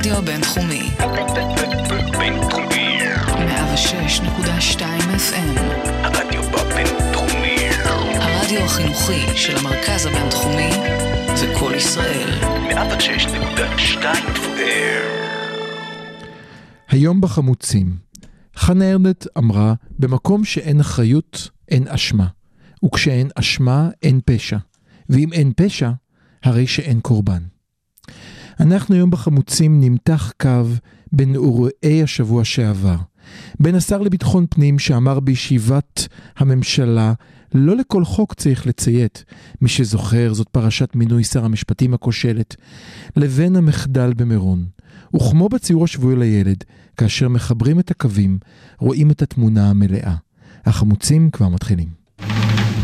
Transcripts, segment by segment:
הרדיו הבינתחומי. בינתחומי. 106.2 FM. הרדיו בבינתחומי. הרדיו החינוכי של המרכז הבינתחומי זה קול ישראל. 106.2 FM. היום בחמוצים, חנה ארנדט אמרה, במקום שאין אחריות, אין אשמה. וכשאין אשמה, אין פשע. ואם אין פשע, הרי שאין קורבן. אנחנו היום בחמוצים נמתח קו בין אירועי השבוע שעבר. בין השר לביטחון פנים שאמר בישיבת הממשלה, לא לכל חוק צריך לציית. מי שזוכר, זאת פרשת מינוי שר המשפטים הכושלת. לבין המחדל במירון. וכמו בציור השבועי לילד, כאשר מחברים את הקווים, רואים את התמונה המלאה. החמוצים כבר מתחילים.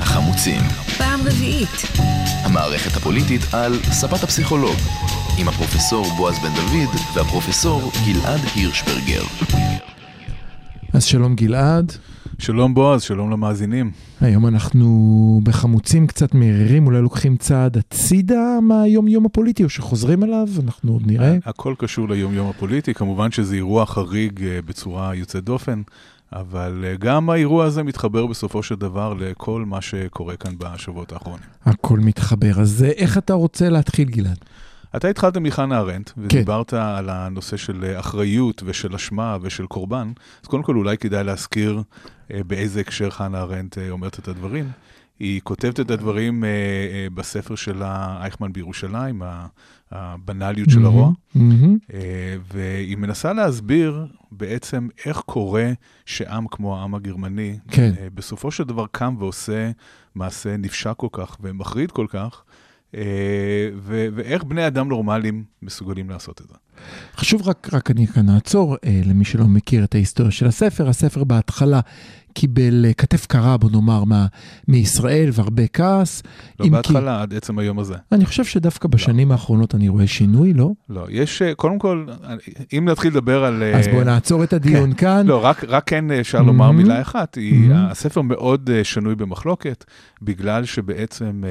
החמוצים, פעם רביעית. המערכת הפוליטית על ספת הפסיכולוג, עם הפרופסור בועז בן דוד והפרופסור גלעד הירשברגר. אז שלום גלעד, שלום בועז, שלום למאזינים. היום אנחנו בחמוצים קצת מררים, אולי לוקחים צעד הצידה מהיום יום הפוליטי, או שחוזרים אליו, אנחנו עוד נראה. הכל קשור ליום-יום הפוליטי, כמובן שזה אירוע חריג אה, בצורה יוצאת דופן, אבל אה, גם האירוע הזה מתחבר בסופו של דבר לכל מה שקורה כאן בשבועות האחרונים. הכל מתחבר. אז אה, איך אתה רוצה להתחיל גלעד? אתה התחלת מחנה ארנדט, ודיברת על הנושא של אה, אחריות ושל אשמה ושל קורבן, אז קודם כל אולי כדאי להזכיר באיזה הקשר חנה ארנדט אומרת את הדברים. היא כותבת את הדברים אה, אה, בספר שלה, אייכמן בירושלים, הבנאליות של הרוע. אה, והיא מנסה להסביר בעצם איך קורה שעם כמו העם הגרמני, כן. אה, בסופו של דבר קם ועושה מעשה נפשע כל כך ומחריד כל כך, אה, ו- ואיך בני אדם נורמליים מסוגלים לעשות את זה. חשוב רק, רק אני כאן אעצור, אה, למי שלא מכיר את ההיסטוריה של הספר, הספר בהתחלה קיבל אה, כתף קרה, בוא נאמר, מה, מישראל והרבה כעס. לא אם כי- בהתחלה, עד עצם היום הזה. אני חושב שדווקא בשנים האחרונות אני רואה שינוי, לא? לא, יש, אה, קודם כל, אם נתחיל לדבר על... אה, אז בואו נעצור את הדיון כאן. לא, רק, רק כן אפשר לומר Mhm. מילה אחת, היא, Mhm. הספר מאוד שנוי במחלוקת, בגלל שבעצם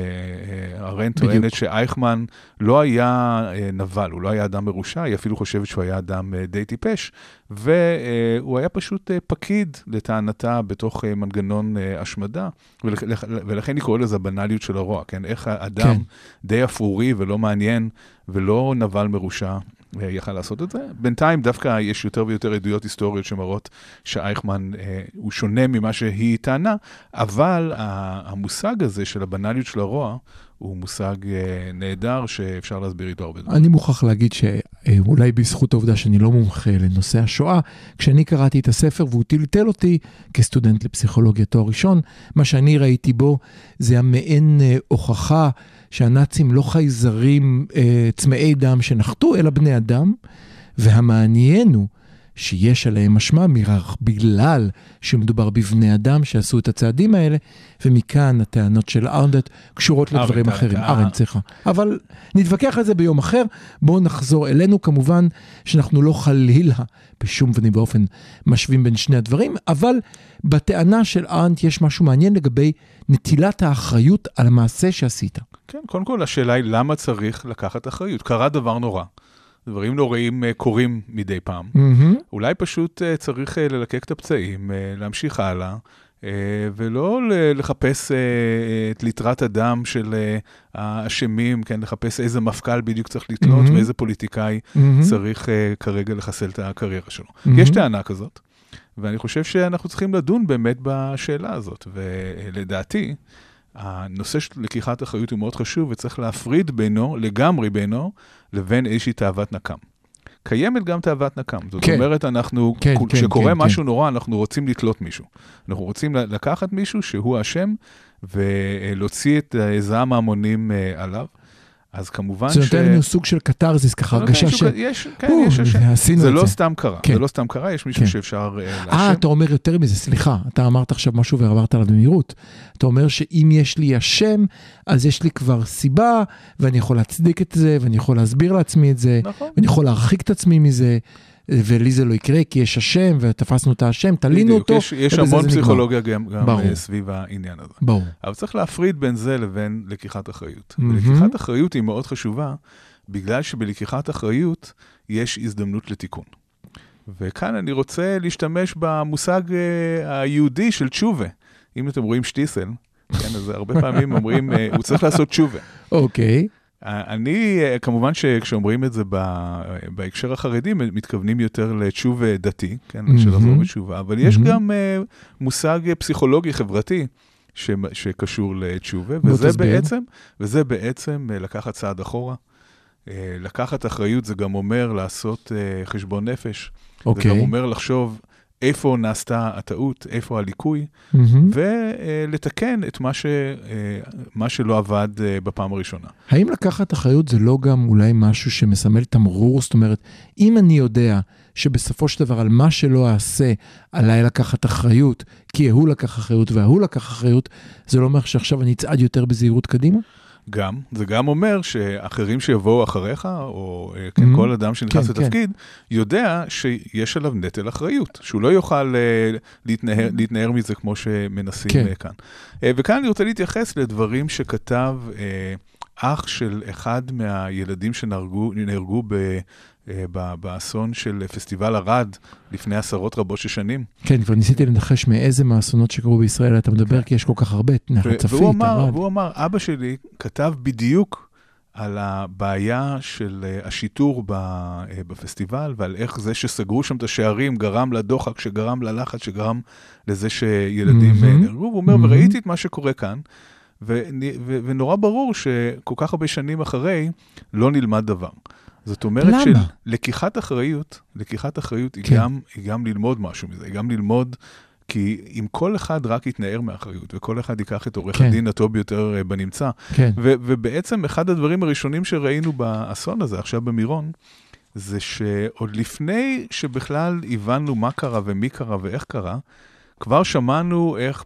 בדיוק. טוענת שאייכמן לא היה נבל, הוא לא היה אדם מרושע, היא אפילו חושבת שהוא היה אדם די טיפש, והוא היה פשוט אה, פקיד, לטענתה, בתוך אה, מנגנון אה, השמדה, ולכ, לכ- ולכן היא קוראת לזה הבנאליות של הרוע, כן? איך האדם כן. די אפרורי ולא מעניין, ולא נבל מרושע. יכל לעשות את זה. בינתיים דווקא יש יותר ויותר עדויות היסטוריות שמראות שאייכמן אה, הוא שונה ממה שהיא טענה, אבל המושג הזה של הבנאליות של הרוע הוא מושג אה, נהדר שאפשר להסביר איתו הרבה דברים. אני מוכרח להגיד שאולי בזכות העובדה שאני לא מומחה לנושא השואה, כשאני קראתי את הספר והוא טלטל אותי כסטודנט לפסיכולוגיה תואר ראשון, מה שאני ראיתי בו זה המעין אה, הוכחה שהנאצים לא חייזרים אה, צמאי דם שנחתו, אלא בני אדם, והמעניין הוא שיש עליהם אשמה מרח בגלל שמדובר בבני אדם שעשו את הצעדים האלה, ומכאן הטענות של ארנדט קשורות ארנדט, לדברים אחרים. אה. ארנדט, סליחה. אבל נתווכח על זה ביום אחר. בואו נחזור אלינו, כמובן שאנחנו לא חלילה בשום פנים ואופן משווים בין שני הדברים, אבל בטענה של ארנדט יש משהו מעניין לגבי נטילת האחריות על המעשה שעשית. כן, קודם כל השאלה היא למה צריך לקחת אחריות. קרה דבר נורא. דברים נוראים אה, קורים מדי פעם. מהמם. אולי פשוט אה, צריך אה, ללקק את הפצעים, להמשיך הלאה, אה, ולא לחפש את ליטרת הדם של האשמים, כן, לחפש איזה מפכ"ל בדיוק צריך לתלות מהמם. ואיזה פוליטיקאי מהמם. צריך כרגע לחסל את הקריירה שלו. מהמם. יש טענה כזאת, ואני חושב שאנחנו צריכים לדון באמת בשאלה הזאת, ולדעתי, הנושא של לקיחת אחריות הוא מאוד חשוב, וצריך להפריד בינו, לגמרי בינו, לבין איזושהי תאוות נקם. קיימת גם תאוות נקם. זאת כן. אומרת, אנחנו, כן, כן, כשקורה כן, משהו נורא, אנחנו רוצים לתלות מישהו. אנחנו רוצים לקחת מישהו שהוא אשם, ולהוציא את אה, זעם ההמונים אה, עליו. אז כמובן זה נותן לנו סוג של קתרזיס, ככה זה הרגשה ש... יש, כן, יש אשם. עשינו זה את לא זה. סתם קרה, כן. זה לא סתם קרה, יש מישהו כן. שאפשר אה, אה, לאשם. אתה אומר יותר מזה, סליחה, אתה אמרת עכשיו משהו ועברת עליו במהירות. אתה אומר שאם יש לי אשם, אז יש לי כבר סיבה, ואני יכול להצדיק את זה, ואני יכול להסביר לעצמי את זה, נכון. ואני יכול להרחיק את עצמי מזה, ולי זה לא יקרה, כי יש אשם, ותפסנו את האשם, תלינו בדיוק, אותו, יש, יש המון. פסיכולוגיה גם, גם. אה, סביב העניין הזה. ברור. אבל צריך להפריד בין זה לבין לקיחת אחריות. מהמם. ולקיחת אחריות היא מאוד חשובה, בגלל שבלקיחת אחריות יש הזדמנות לתיקון. וכאן אני רוצה להשתמש במושג אה, היהודי של תשובה. אם אתם רואים שטיסל, כן, אז הרבה פעמים אומרים, אה, הוא צריך לעשות תשובה. אוקיי. אני, אה, כמובן שכשאומרים את זה בהקשר החרדי, מתכוונים יותר לתשובה דתי, כן, מהמם. של לחזור בתשובה, אבל יש מהמם. גם אה, מושג פסיכולוגי חברתי ש- שקשור לתשובה, וזה תסביר. בעצם, וזה בעצם אה, לקחת צעד אחורה. אה, לקחת אחריות זה גם אומר לעשות אה, חשבון נפש. זה גם אוקיי. אומר לחשוב איפה נעשתה הטעות, איפה הליקוי, מהמם. ולתקן את מה, ש, אה, מה שלא עבד אה, בפעם הראשונה. האם לקחת אחריות זה לא גם אולי משהו שמסמל תמרור? זאת אומרת, אם אני יודע שבסופו של דבר על מה שלא אעשה, עליי לקחת אחריות, כי ההוא לקח אחריות וההוא לקח אחריות, זה לא אומר שעכשיו אני אצעד יותר בזהירות קדימה? גם, זה גם אומר שאחרים שיבואו אחריך, או אה, כן, Mhm. כל אדם שנכנס כן, לתפקיד, יודע שיש עליו נטל אחריות, שהוא לא יוכל אה, להתנער, להתנער מזה כמו שמנסים כן. אה, כאן. וכאן אני רוצה להתייחס לדברים שכתב אח של אחד מהילדים שנהרגו נהרגו ב... אה, באסון של פסטיבל ערד לפני עשרות רבות של שנים. כן, כבר ניסיתי לנחש מאיזה מהאסונות שקרו בישראל אתה מדבר, כי יש כל כך הרבה, נחל צפית, ערד. והוא אמר, אבא שלי כתב בדיוק על הבעיה של אה, השיטור אה, בפסטיבל, ועל איך זה שסגרו שם את השערים גרם לדוחק, שגרם ללחץ, שגרם לזה שילדים. נהרגו. והוא אומר. וראיתי את מה שקורה כאן, ונורא ברור שכל כך הרבה שנים אחרי, לא נלמד דבר. זאת אומרת למה? שלקיחת אחריות, לקיחת אחריות היא, כן. גם, היא גם ללמוד משהו מזה, היא גם ללמוד, כי אם כל אחד רק יתנער מאחריות, וכל אחד ייקח את עורך כן. הדין הטוב ביותר אה, בנמצא, כן, ו- ובעצם אחד הדברים הראשונים שראינו באסון הזה, עכשיו במירון, זה שעוד לפני שבכלל הבנו מה קרה ומי קרה ואיך קרה, כבר שמענו איך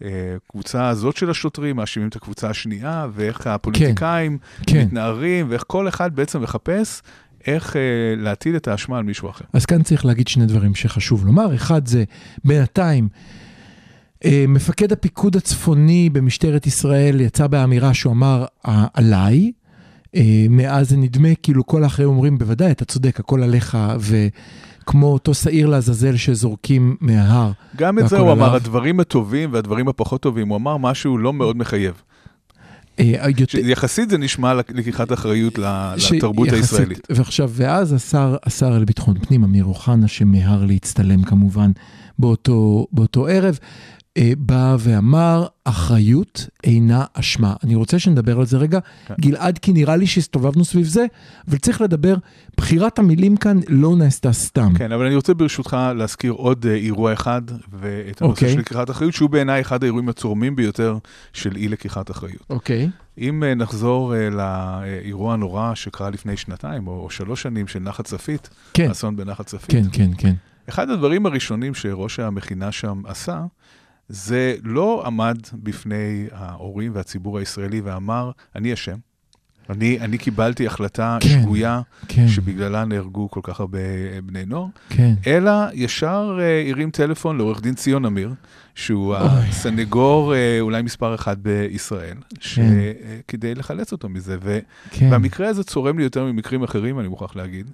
בקבוצה הזאת של השוטרים מאשימים את הקבוצה השנייה, ואיך הפוליטיקאים כן. מתנערים, ואיך כל אחד בעצם מחפש איך אה, להטיל את האשמה על מישהו אחר. אז כאן צריך להגיד שני דברים שחשוב לומר. אחד זה, בינתיים, אה, מפקד הפיקוד הצפוני במשטרת ישראל יצא באמירה שהוא אמר "ע- עליי. אה, מאז זה נדמה כאילו כל האחרים אומרים, בוודאי, אתה צודק, הכל עליך, וכמו אותו שעיר לעזאזל שזורקים מההר. גם את זה הוא אמר. הדברים הטובים והדברים הפחות טובים, הוא אמר משהו לא מאוד מחייב. אה, יחסית זה נשמע לקיחת אחריות לתרבות הישראלית. ועכשיו, ואז השר, השר לביטחון פנים, אמיר אוחנה, שמיהר להצטלם כמובן באותו, באותו ערב, בא ואמר, אחריות אינה אשמה. אני רוצה שנדבר על זה רגע, כן. גלעד, כי נראה לי שהסתובבנו סביב זה, אבל צריך לדבר, בחירת המילים כאן לא נעשתה סתם. כן, אבל אני רוצה ברשותך להזכיר עוד אה, אירוע אחד, ואת הנושא אוקיי. של לקיחת אחריות, שהוא בעיניי אחד האירועים הצורמים ביותר של אי לקיחת אחריות. אוקיי. אם אה, נחזור אה, לאירוע הנורא שקרה לפני שנתיים או או שלוש שנים של נחת צפית, כן, אסון בנחת צפית, כן, כן, כן. אחד הדברים הראשונים שראש המכינה שם עשה, זה לא עמד בפני ההורים והציבור הישראלי ואמר, אני אשם. אני, אני קיבלתי החלטה כן, שגויה, כן, שבגללה נהרגו כל כך הרבה בני נוער, כן. אלא ישר אה, הרים טלפון לעורך דין ציון אמיר, שהוא אוי. הסנגור אה, אולי מספר אחת בישראל, כן. כדי לחלץ אותו מזה. ו- כן. והמקרה הזה צורם לי יותר ממקרים אחרים, אני מוכרח להגיד,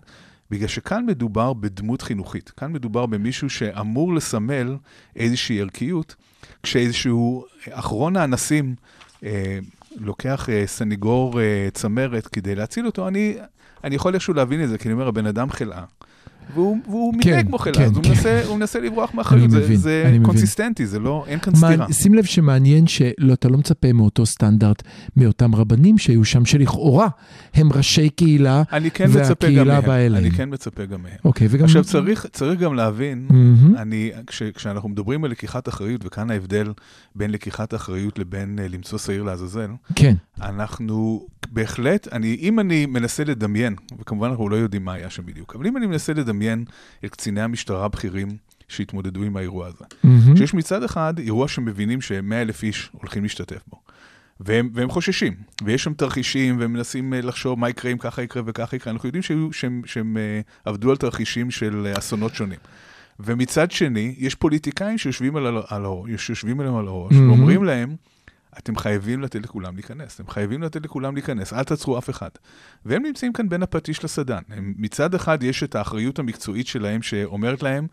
בגלל שכאן מדובר בדמות חינוכית. כאן מדובר במישהו שאמור לסמל איזושהי ערכיות, כשאיזשהו אחרון האנסים אה, לוקח אה, סניגור אה, צמרת כדי להציל אותו, אני, אני יכול איכשהו להבין את זה, כי אני אומר, הבן אדם חלאה. והוא, והוא כן, מתנהג כמו חלאה, כן, אז הוא כן. מנסה, הוא מנסה לברוח מאחריות. זה, מבין, זה אני מבין. קונסיסטנטי, זה לא, אין כאן מה- סתירה. שים לב שמעניין שלא, אתה לא מצפה מאותו סטנדרט מאותם רבנים שהיו שם, שלכאורה הם ראשי קהילה. אני כן והקהילה. באה אליהם. אני כן מצפה גם מהם. אוקיי, וגם... עכשיו, צריך, צריך גם להבין, מהמם. אני, כש, כשאנחנו מדברים על לקיחת אחריות, וכאן ההבדל בין לקיחת אחריות לבין uh, למצוא שעיר לעזאזל, כן, אנחנו בהחלט, אני, אם אני מנסה לדמיין, וכמובן אנחנו לא יודעים מה היה שם בדיוק, אבל אם אני מנסה לדמיין את קציני המשטרה הבכירים שהתמודדו עם האירוע הזה, מהמם. שיש מצד אחד אירוע שמבינים ש-100 אלף איש הולכים להשתתף בו. והם, והם חוששים, ויש שם תרחישים, והם מנסים אה, לחשוב מה יקרה אם ככה יקרה וככה יקרה. אנחנו יודעים שהיו, שהם, שהם אה, עבדו על תרחישים של אה, אסונות שונים. ומצד שני, יש פוליטיקאים שיושבים על, על הראש, שיושבים עליהם על הראש, מהמם. ואומרים להם, אתם חייבים לתת לכולם להיכנס, אתם חייבים לתת לכולם להיכנס, אל תעצרו אף אחד. והם נמצאים כאן בין הפטיש לסדן. הם, מצד אחד יש את האחריות המקצועית שלהם שאומרת להם,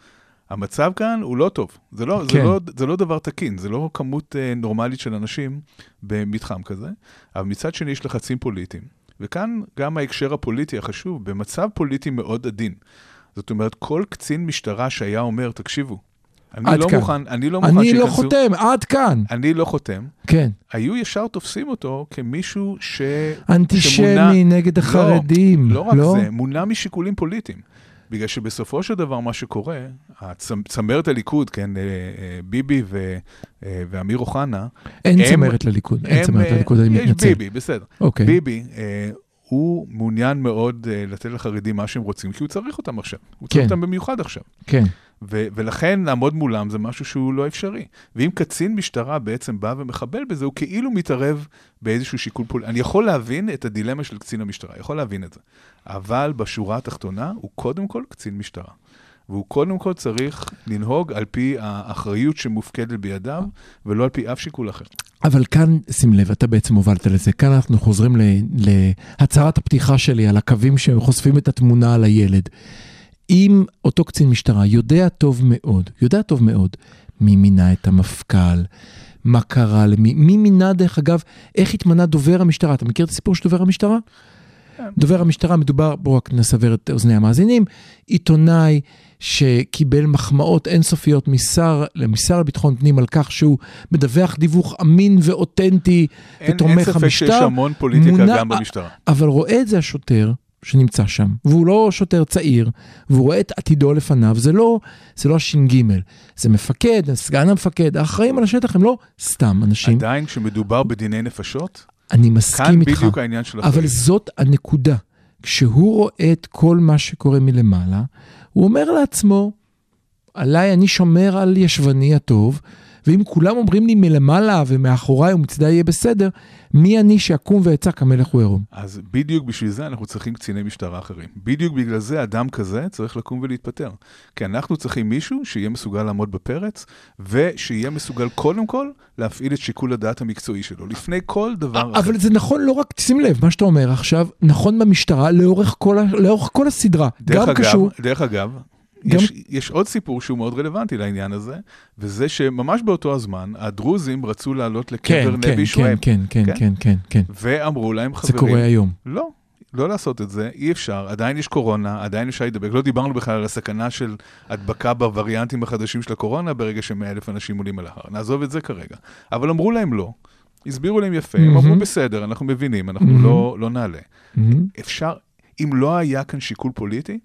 המצב כאן הוא לא טוב, זה לא, כן. זה לא, זה לא דבר תקין, זה לא כמות אה, נורמלית של אנשים במתחם כזה, אבל מצד שני יש לחצים פוליטיים. וכאן גם ההקשר הפוליטי החשוב, במצב פוליטי מאוד עדין. זאת אומרת, כל קצין משטרה שהיה אומר, תקשיבו, אני לא כאן. מוכן, אני לא מוכן אני לא שייכנסו- חותם, עד כאן. אני לא חותם. כן. היו ישר תופסים אותו כמישהו ש... אנטישמי שמונע- נגד החרדים. לא, לא רק זה, מונע משיקולים פוליטיים. בגלל שבסופו של דבר מה שקורה, הצמ- צמרת הליכוד, כן, אה, אה, ביבי ו, אה, ואמיר אוחנה, אין הם- צמרת לליכוד, אין הם, צמרת לליכוד, אני יש מתנצל. ביבי, בסדר. אוקיי. ביבי, הוא מעוניין מאוד לתת לחרדים מה שהם רוצים, כי הוא צריך אותם עכשיו. הוא כן. צריך אותם במיוחד עכשיו. כן. ו- ולכן לעמוד מולם זה משהו שהוא לא אפשרי. ואם קצין משטרה בעצם בא ומחבל בזה, הוא כאילו מתערב באיזשהו שיקול פוליטי. אני יכול להבין את הדילמה של קצין המשטרה, יכול להבין את זה. אבל בשורה התחתונה, הוא קודם כל קצין משטרה. והוא קודם כל צריך לנהוג על פי האחריות שמופקדת בידיו, ולא על פי אף שיקול אחר. אבל כאן, שים לב, אתה בעצם הובלת לזה. כאן אנחנו חוזרים להצהרת הפתיחה שלי על הקווים שחושפים את התמונה על הילד. אם אותו קצין משטרה יודע טוב מאוד, יודע טוב מאוד, מי מינה את המפכ"ל, מה קרה למי, מי מינה דרך אגב, איך התמנה דובר המשטרה, אתה מכיר את הסיפור של דובר המשטרה? דובר המשטרה מדובר, בואו רק נסבר את אוזני המאזינים, עיתונאי שקיבל מחמאות אינסופיות משר, משר לביטחון פנים על כך שהוא מדווח דיווח אמין ואותנטי אין, ותומך אין ספק המשטר. שיש המון פוליטיקה מונע- גם במשטרה. אבל רואה את זה השוטר שנמצא שם, והוא לא שוטר צעיר, והוא רואה את עתידו לפניו, זה לא, זה לא הש"ג, זה מפקד, סגן המפקד, האחראים על השטח הם לא סתם אנשים. עדיין, כשמדובר בדיני נפשות, אני כאן מסכים איתך, בדיוק העניין של אבל אחריות. זאת הנקודה. כשהוא רואה את כל מה שקורה מלמעלה, הוא אומר לעצמו, עליי אני שומר על ישבני הטוב, ואם כולם אומרים לי מלמעלה ומאחוריי ומצדה יהיה בסדר, מי אני שאקום ואצעק המלך הוא עירום? אז בדיוק בשביל זה אנחנו צריכים קציני משטרה אחרים. בדיוק בגלל זה אדם כזה צריך לקום ולהתפטר. כי אנחנו צריכים מישהו שיהיה מסוגל לעמוד בפרץ, ושיהיה מסוגל קודם כל להפעיל את שיקול הדעת המקצועי שלו, לפני כל דבר אחר. אבל זה נכון לא רק, שים לב, מה שאתה אומר עכשיו, נכון במשטרה לאורך כל, לאורך כל הסדרה. דרך גם אגב, קשור, דרך אגב, גם- יש, יש עוד סיפור שהוא מאוד רלוונטי לעניין הזה, וזה שממש באותו הזמן, הדרוזים רצו לעלות לקבר כן, נבי כן, כן, שועייב, כן, כן, כן? כן, כן, כן. ואמרו להם, זה חברים, קורה היום. לא, לא לעשות את זה, אי אפשר, עדיין יש קורונה, עדיין אפשר להידבק. לא דיברנו בכלל על הסכנה של הדבקה בווריאנטים החדשים של הקורונה ברגע ש-100 אלף אנשים עולים על ההר. נעזוב את זה כרגע. אבל אמרו להם לא, הסבירו להם יפה, הם אמרו. בסדר, אנחנו מבינים, אנחנו מהמם. לא, לא נעלה. מהמם. אפשר, אם לא היה כאן שיקול פוליטי,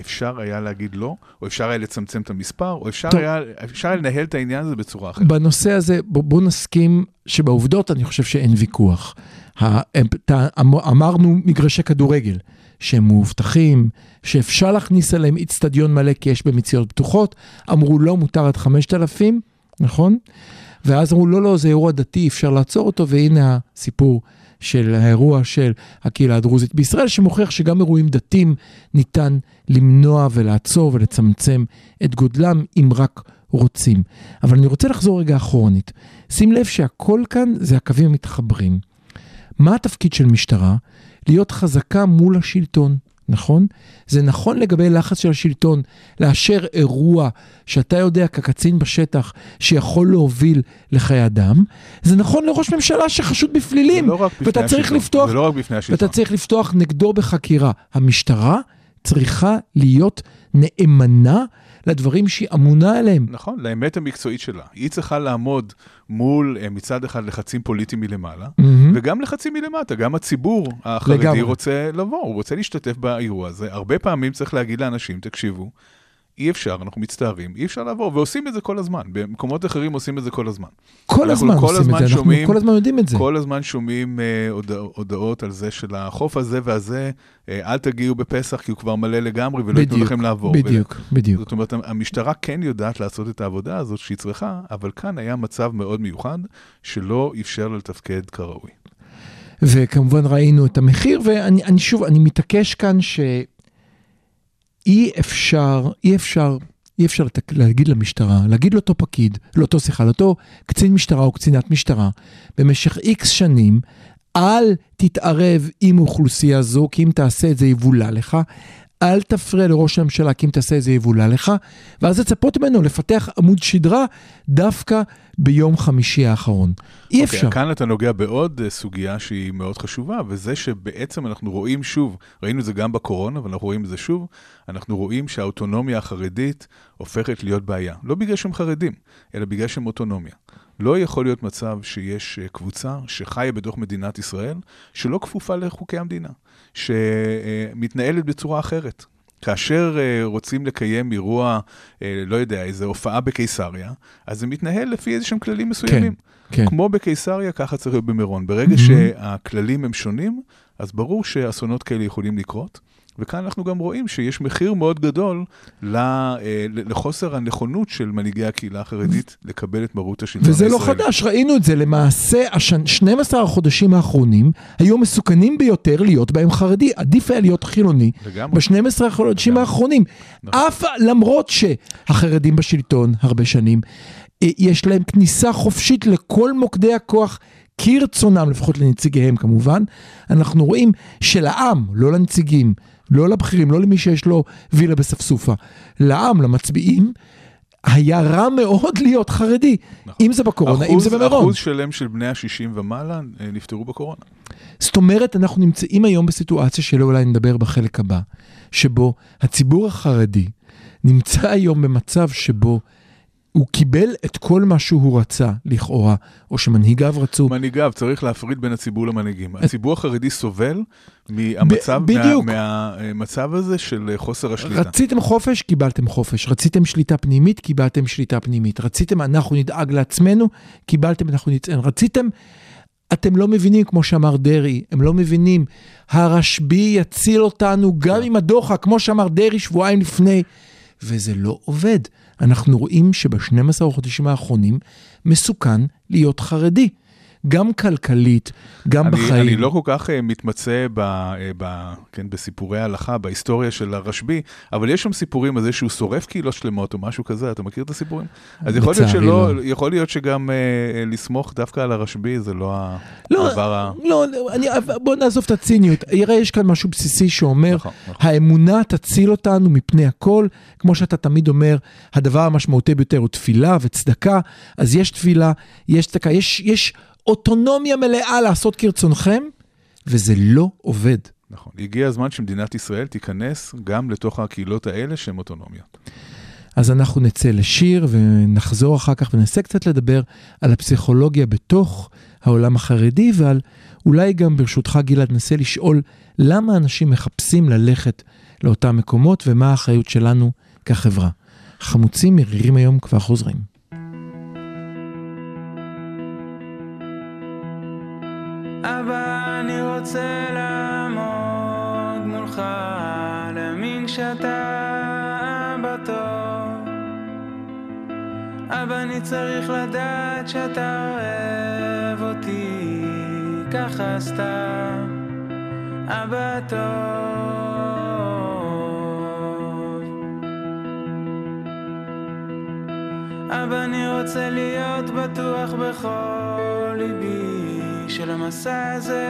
אפשר היה להגיד לא, או אפשר היה לצמצם את המספר, או אפשר טוב. היה, אפשר היה לנהל את העניין הזה בצורה אחרת. בנושא הזה, בוא, בוא נסכים שבעובדות אני חושב שאין ויכוח. אמ- אמרנו מגרשי כדורגל, שהם מאובטחים, שאפשר להכניס אליהם איצטדיון מלא כי יש במציאות פתוחות. אמרו לא, מותר עד 5,000, נכון? ואז אמרו לא, לא, זה אירוע דתי, אפשר לעצור אותו, והנה הסיפור של האירוע של הקהילה הדרוזית בישראל, שמוכיח שגם אירועים דתיים ניתן למנוע ולעצור ולצמצם את גודלם, אם רק רוצים. אבל אני רוצה לחזור רגע אחורנית. שים לב שהכל כאן זה הקווים המתחברים. מה התפקיד של משטרה? להיות חזקה מול השלטון, נכון? זה נכון לגבי לחץ של השלטון, לאשר אירוע שאתה יודע כקצין בשטח שיכול להוביל לחיי אדם. זה נכון לראש ממשלה שחשוד בפלילים, לא ואתה צריך השלטון, לפתוח לא. ואתה צריך לפתוח נגדו בחקירה. המשטרה צריכה להיות נאמנה לדברים שהיא אמונה עליהם. נכון, לאמת המקצועית שלה. היא צריכה לעמוד מול אה, מצד אחד לחצים פוליטיים מלמעלה, מהמם. וגם לחצים מלמטה. גם הציבור החרדי לגמרי. רוצה לבוא, הוא רוצה להשתתף באירוע הזה. הרבה פעמים צריך להגיד לאנשים, תקשיבו, אי אפשר, אנחנו מצטערים, אי אפשר לעבור, ועושים את זה כל הזמן. במקומות אחרים עושים את זה כל הזמן. כל אנחנו הזמן כל עושים הזמן את זה, אנחנו שומעים- כל הזמן יודעים את זה. כל הזמן שומעים אה, הודע, הודעות על זה של החוף הזה והזה, אה, אל תגיעו בפסח כי הוא כבר מלא לגמרי ולא ייתנו לכם לעבור. בדיוק, בדיוק. זאת אומרת, המשטרה כן יודעת לעשות את העבודה הזאת שהיא צריכה, אבל כאן היה מצב מאוד מיוחד שלא אפשר לה לתפקד כראוי. וכמובן ראינו את המחיר, ואני אני שוב, אני מתעקש כאן שאי אפשר, אי אפשר אי אפשר. להגיד למשטרה, להגיד לאותו פקיד, לאותו, סליחה, לאותו קצין משטרה או קצינת משטרה, במשך איקס שנים, אל תתערב עם אוכלוסייה זו, כי אם תעשה את זה יבולע לך. אל תפריע לראש הממשלה, כי אם תעשה את זה יבולע לך, ואז לצפות ממנו לפתח עמוד שדרה דווקא ביום חמישי האחרון. אי אוקיי, אפשר. כאן אתה נוגע בעוד אה, סוגיה שהיא מאוד חשובה, וזה שבעצם אנחנו רואים שוב, ראינו את זה גם בקורונה, אבל אנחנו רואים את זה שוב, אנחנו רואים שהאוטונומיה החרדית הופכת להיות בעיה. לא בגלל שהם חרדים, אלא בגלל שהם אוטונומיה. לא יכול להיות מצב שיש אה, קבוצה שחיה בתוך מדינת ישראל, שלא כפופה לחוקי המדינה, שמתנהלת בצורה אחרת. כאשר uh, רוצים לקיים אירוע, uh, לא יודע, איזו הופעה בקיסריה, אז זה מתנהל לפי איזה שהם כללים מסוימים. כן, כן. כמו בקיסריה, ככה צריך להיות במירון. ברגע Mhm. שהכללים הם שונים, אז ברור שאסונות כאלה יכולים לקרות. וכאן אנחנו גם רואים שיש מחיר מאוד גדול אה, לחוסר הנכונות של מנהיגי הקהילה החרדית לקבל את מרות השלטון וזה לא הישראלי. חדש, ראינו את זה. למעשה, השן, 12 החודשים האחרונים היו מסוכנים ביותר להיות בהם חרדי. עדיף היה להיות חילוני לגמרי. ב-12 החודשים. האחרונים. נכון. אף למרות שהחרדים בשלטון הרבה שנים, אה, יש להם כניסה חופשית לכל מוקדי הכוח. כרצונם, לפחות לנציגיהם כמובן, אנחנו רואים שלעם, לא לנציגים, לא לבכירים, לא למי שיש לו וילה בספסופה, לעם, למצביעים, היה רע מאוד להיות חרדי, נכון. אם זה בקורונה, אם אחוז, זה במירון. אחוז שלם של בני ה-60 ומעלה אה, נפטרו בקורונה. זאת אומרת, אנחנו נמצאים היום בסיטואציה שלא אולי נדבר בחלק הבא, שבו הציבור החרדי נמצא היום במצב שבו הוא קיבל את כל מה שהוא רצה, לכאורה, או שמנהיגיו רצו. מנהיגיו, צריך להפריד בין הציבור למנהיגים. הציבור החרדי סובל מהמצב, ב- בדיוק. מה, מהמצב הזה של חוסר השליטה. רציתם חופש, קיבלתם חופש. רציתם שליטה פנימית, קיבלתם שליטה פנימית. רציתם אנחנו נדאג לעצמנו, קיבלתם אנחנו נצאן. רציתם, אתם לא מבינים, כמו שאמר דרעי, הם לא מבינים, הרשב"י יציל אותנו גם עם הדוחק, כמו שאמר דרעי שבועיים לפני, וזה לא עובד. אנחנו רואים שב-12 החודשים האחרונים מסוכן להיות חרדי. גם כלכלית, גם אני, בחיים. אני לא כל כך uh, מתמצא ב, uh, ב, כן, בסיפורי ההלכה, בהיסטוריה של הרשב"י, אבל יש שם סיפורים על זה שהוא שורף קהילות שלמות או משהו כזה, אתה מכיר את הסיפורים? אז יכול להיות, שלא, לא. יכול להיות שגם uh, לסמוך דווקא על הרשב"י זה לא לא, הדבר ה... לא, לא, אני, בוא נעזוב את הציניות. יראה, יש כאן משהו בסיסי שאומר, נכון, נכון. האמונה תציל אותנו מפני הכל. כמו שאתה תמיד אומר, הדבר המשמעותי ביותר הוא תפילה וצדקה. אז יש תפילה, יש צדקה, יש, יש אוטונומיה מלאה לעשות כרצונכם, וזה לא עובד. נכון. הגיע הזמן שמדינת ישראל תיכנס גם לתוך הקהילות האלה שהן אוטונומיות. אז אנחנו נצא לשיר ונחזור אחר כך וננסה קצת לדבר על הפסיכולוגיה בתוך העולם החרדי ועל אולי גם ברשותך גלעד ננסה לשאול למה אנשים מחפשים ללכת לאותם מקומות ומה האחריות שלנו כחברה. חמוצים מרירים היום כבר חוזרים. אבא, אני רוצה לעמוד מולך, להאמין שאתה אבא טוב. אבא, אני צריך לדעת שאתה אוהב אותי, ככה סתם, אבא טוב. אבא, אני רוצה להיות בטוח בכל ליבי, שלמסע הזה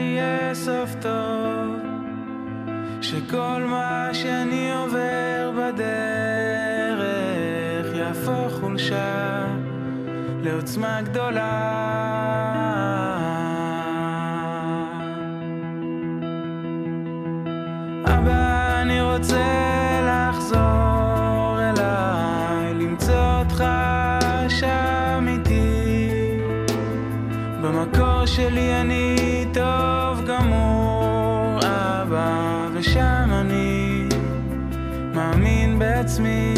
יהיה סוף טוב. שכל מה שאני עובר בדרך יהפוך חולשה לעוצמה גדולה. מאמין בעצמי.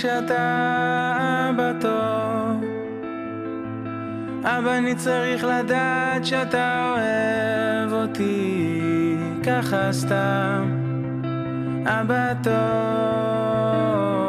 שאתה אבא טוב. אבא, אני צריך לדעת שאתה אוהב אותי ככה סתם. אבא טוב.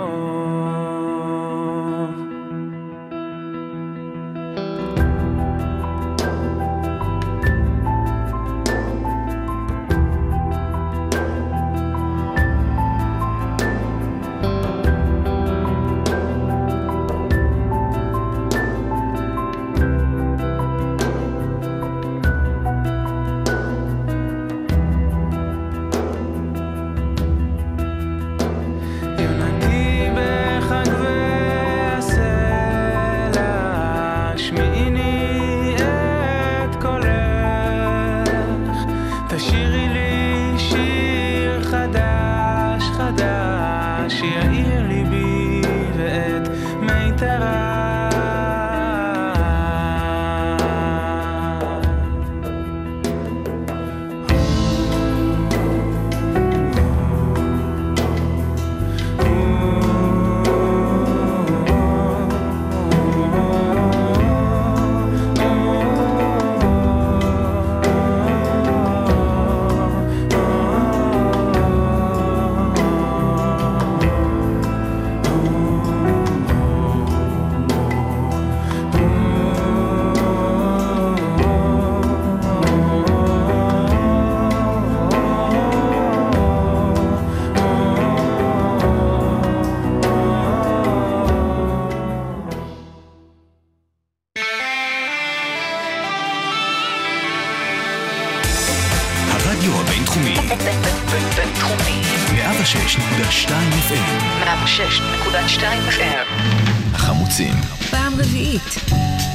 הרדיו הבינתחומי, בינתחומי. 106.2 FM, 106.2 FM. החמוצים, פעם רביעית.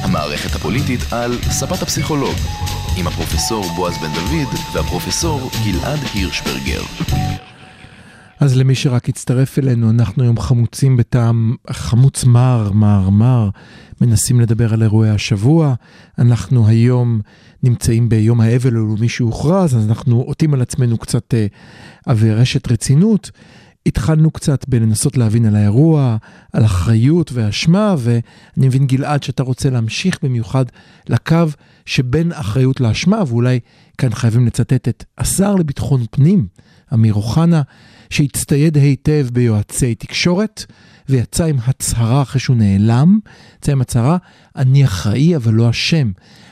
המערכת הפוליטית על ספת הפסיכולוג, עם הפרופסור בועז בן דוד והפרופסור גלעד הירשברגר. אז למי שרק הצטרף אלינו, אנחנו היום חמוצים בטעם חמוץ מר, מר, מר, מנסים לדבר על אירועי השבוע. אנחנו היום נמצאים ביום האבל הלאומי שהוכרז, אז אנחנו עוטים על עצמנו קצת אה, עבי רשת רצינות. התחלנו קצת בלנסות להבין על האירוע, על אחריות ואשמה, ואני מבין גלעד שאתה רוצה להמשיך במיוחד לקו שבין אחריות לאשמה, ואולי כאן חייבים לצטט את השר לביטחון פנים, אמיר אוחנה, שהצטייד היטב ביועצי תקשורת, ויצא עם הצהרה אחרי שהוא נעלם, יצא עם הצהרה, אני אחראי אבל לא אשם.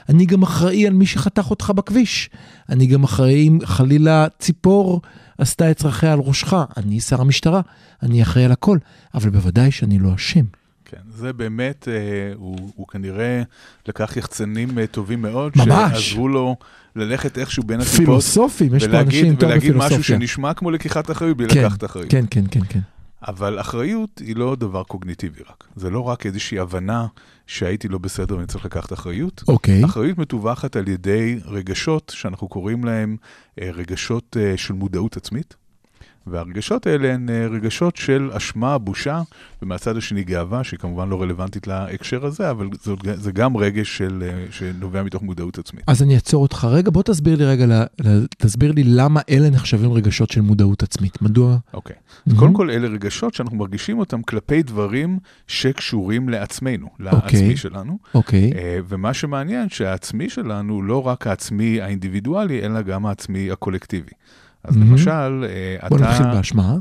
אני גם אחראי על מי שחתך אותך בכביש. אני גם אחראי אם חלילה ציפור עשתה את צרכיה על ראשך. אני שר המשטרה, אני אחראי על הכל, אבל בוודאי שאני לא אשם. כן, זה באמת, אה, הוא, הוא כנראה לקח יחצנים אה, טובים מאוד, ממש. שעזרו לו ללכת איכשהו בין הטיפות, פילוסופים, יש פה אנשים עם תואר ולהגיד משהו בפילוסופיה. שנשמע כמו לקיחת אחריות בלי כן, לקחת אחריות. כן, כן, כן, כן. אבל אחריות היא לא דבר קוגניטיבי רק. זה לא רק איזושהי הבנה שהייתי לא בסדר ואני צריך לקחת אחריות. אוקיי. אחריות מתווכת על ידי רגשות שאנחנו קוראים להם אה, רגשות אה, של מודעות עצמית. והרגשות האלה הן אה, רגשות של אשמה, בושה, ומהצד השני גאווה, שהיא כמובן לא רלוונטית להקשר הזה, אבל זאת, זה גם רגש של, אה, שנובע מתוך מודעות עצמית. אז אני אעצור אותך רגע, בוא תסביר לי רגע, תסביר לי למה אלה נחשבים רגשות של מודעות עצמית. מדוע? אוקיי. אז קודם כל, אלה רגשות שאנחנו מרגישים אותם כלפי דברים שקשורים לעצמנו, לעצמי שלנו. אוקיי. אה, ומה שמעניין שהעצמי שלנו הוא לא רק העצמי האינדיבידואלי, אלא גם העצמי הקולקטיבי. אז מהמם. למשל, אה, אתה.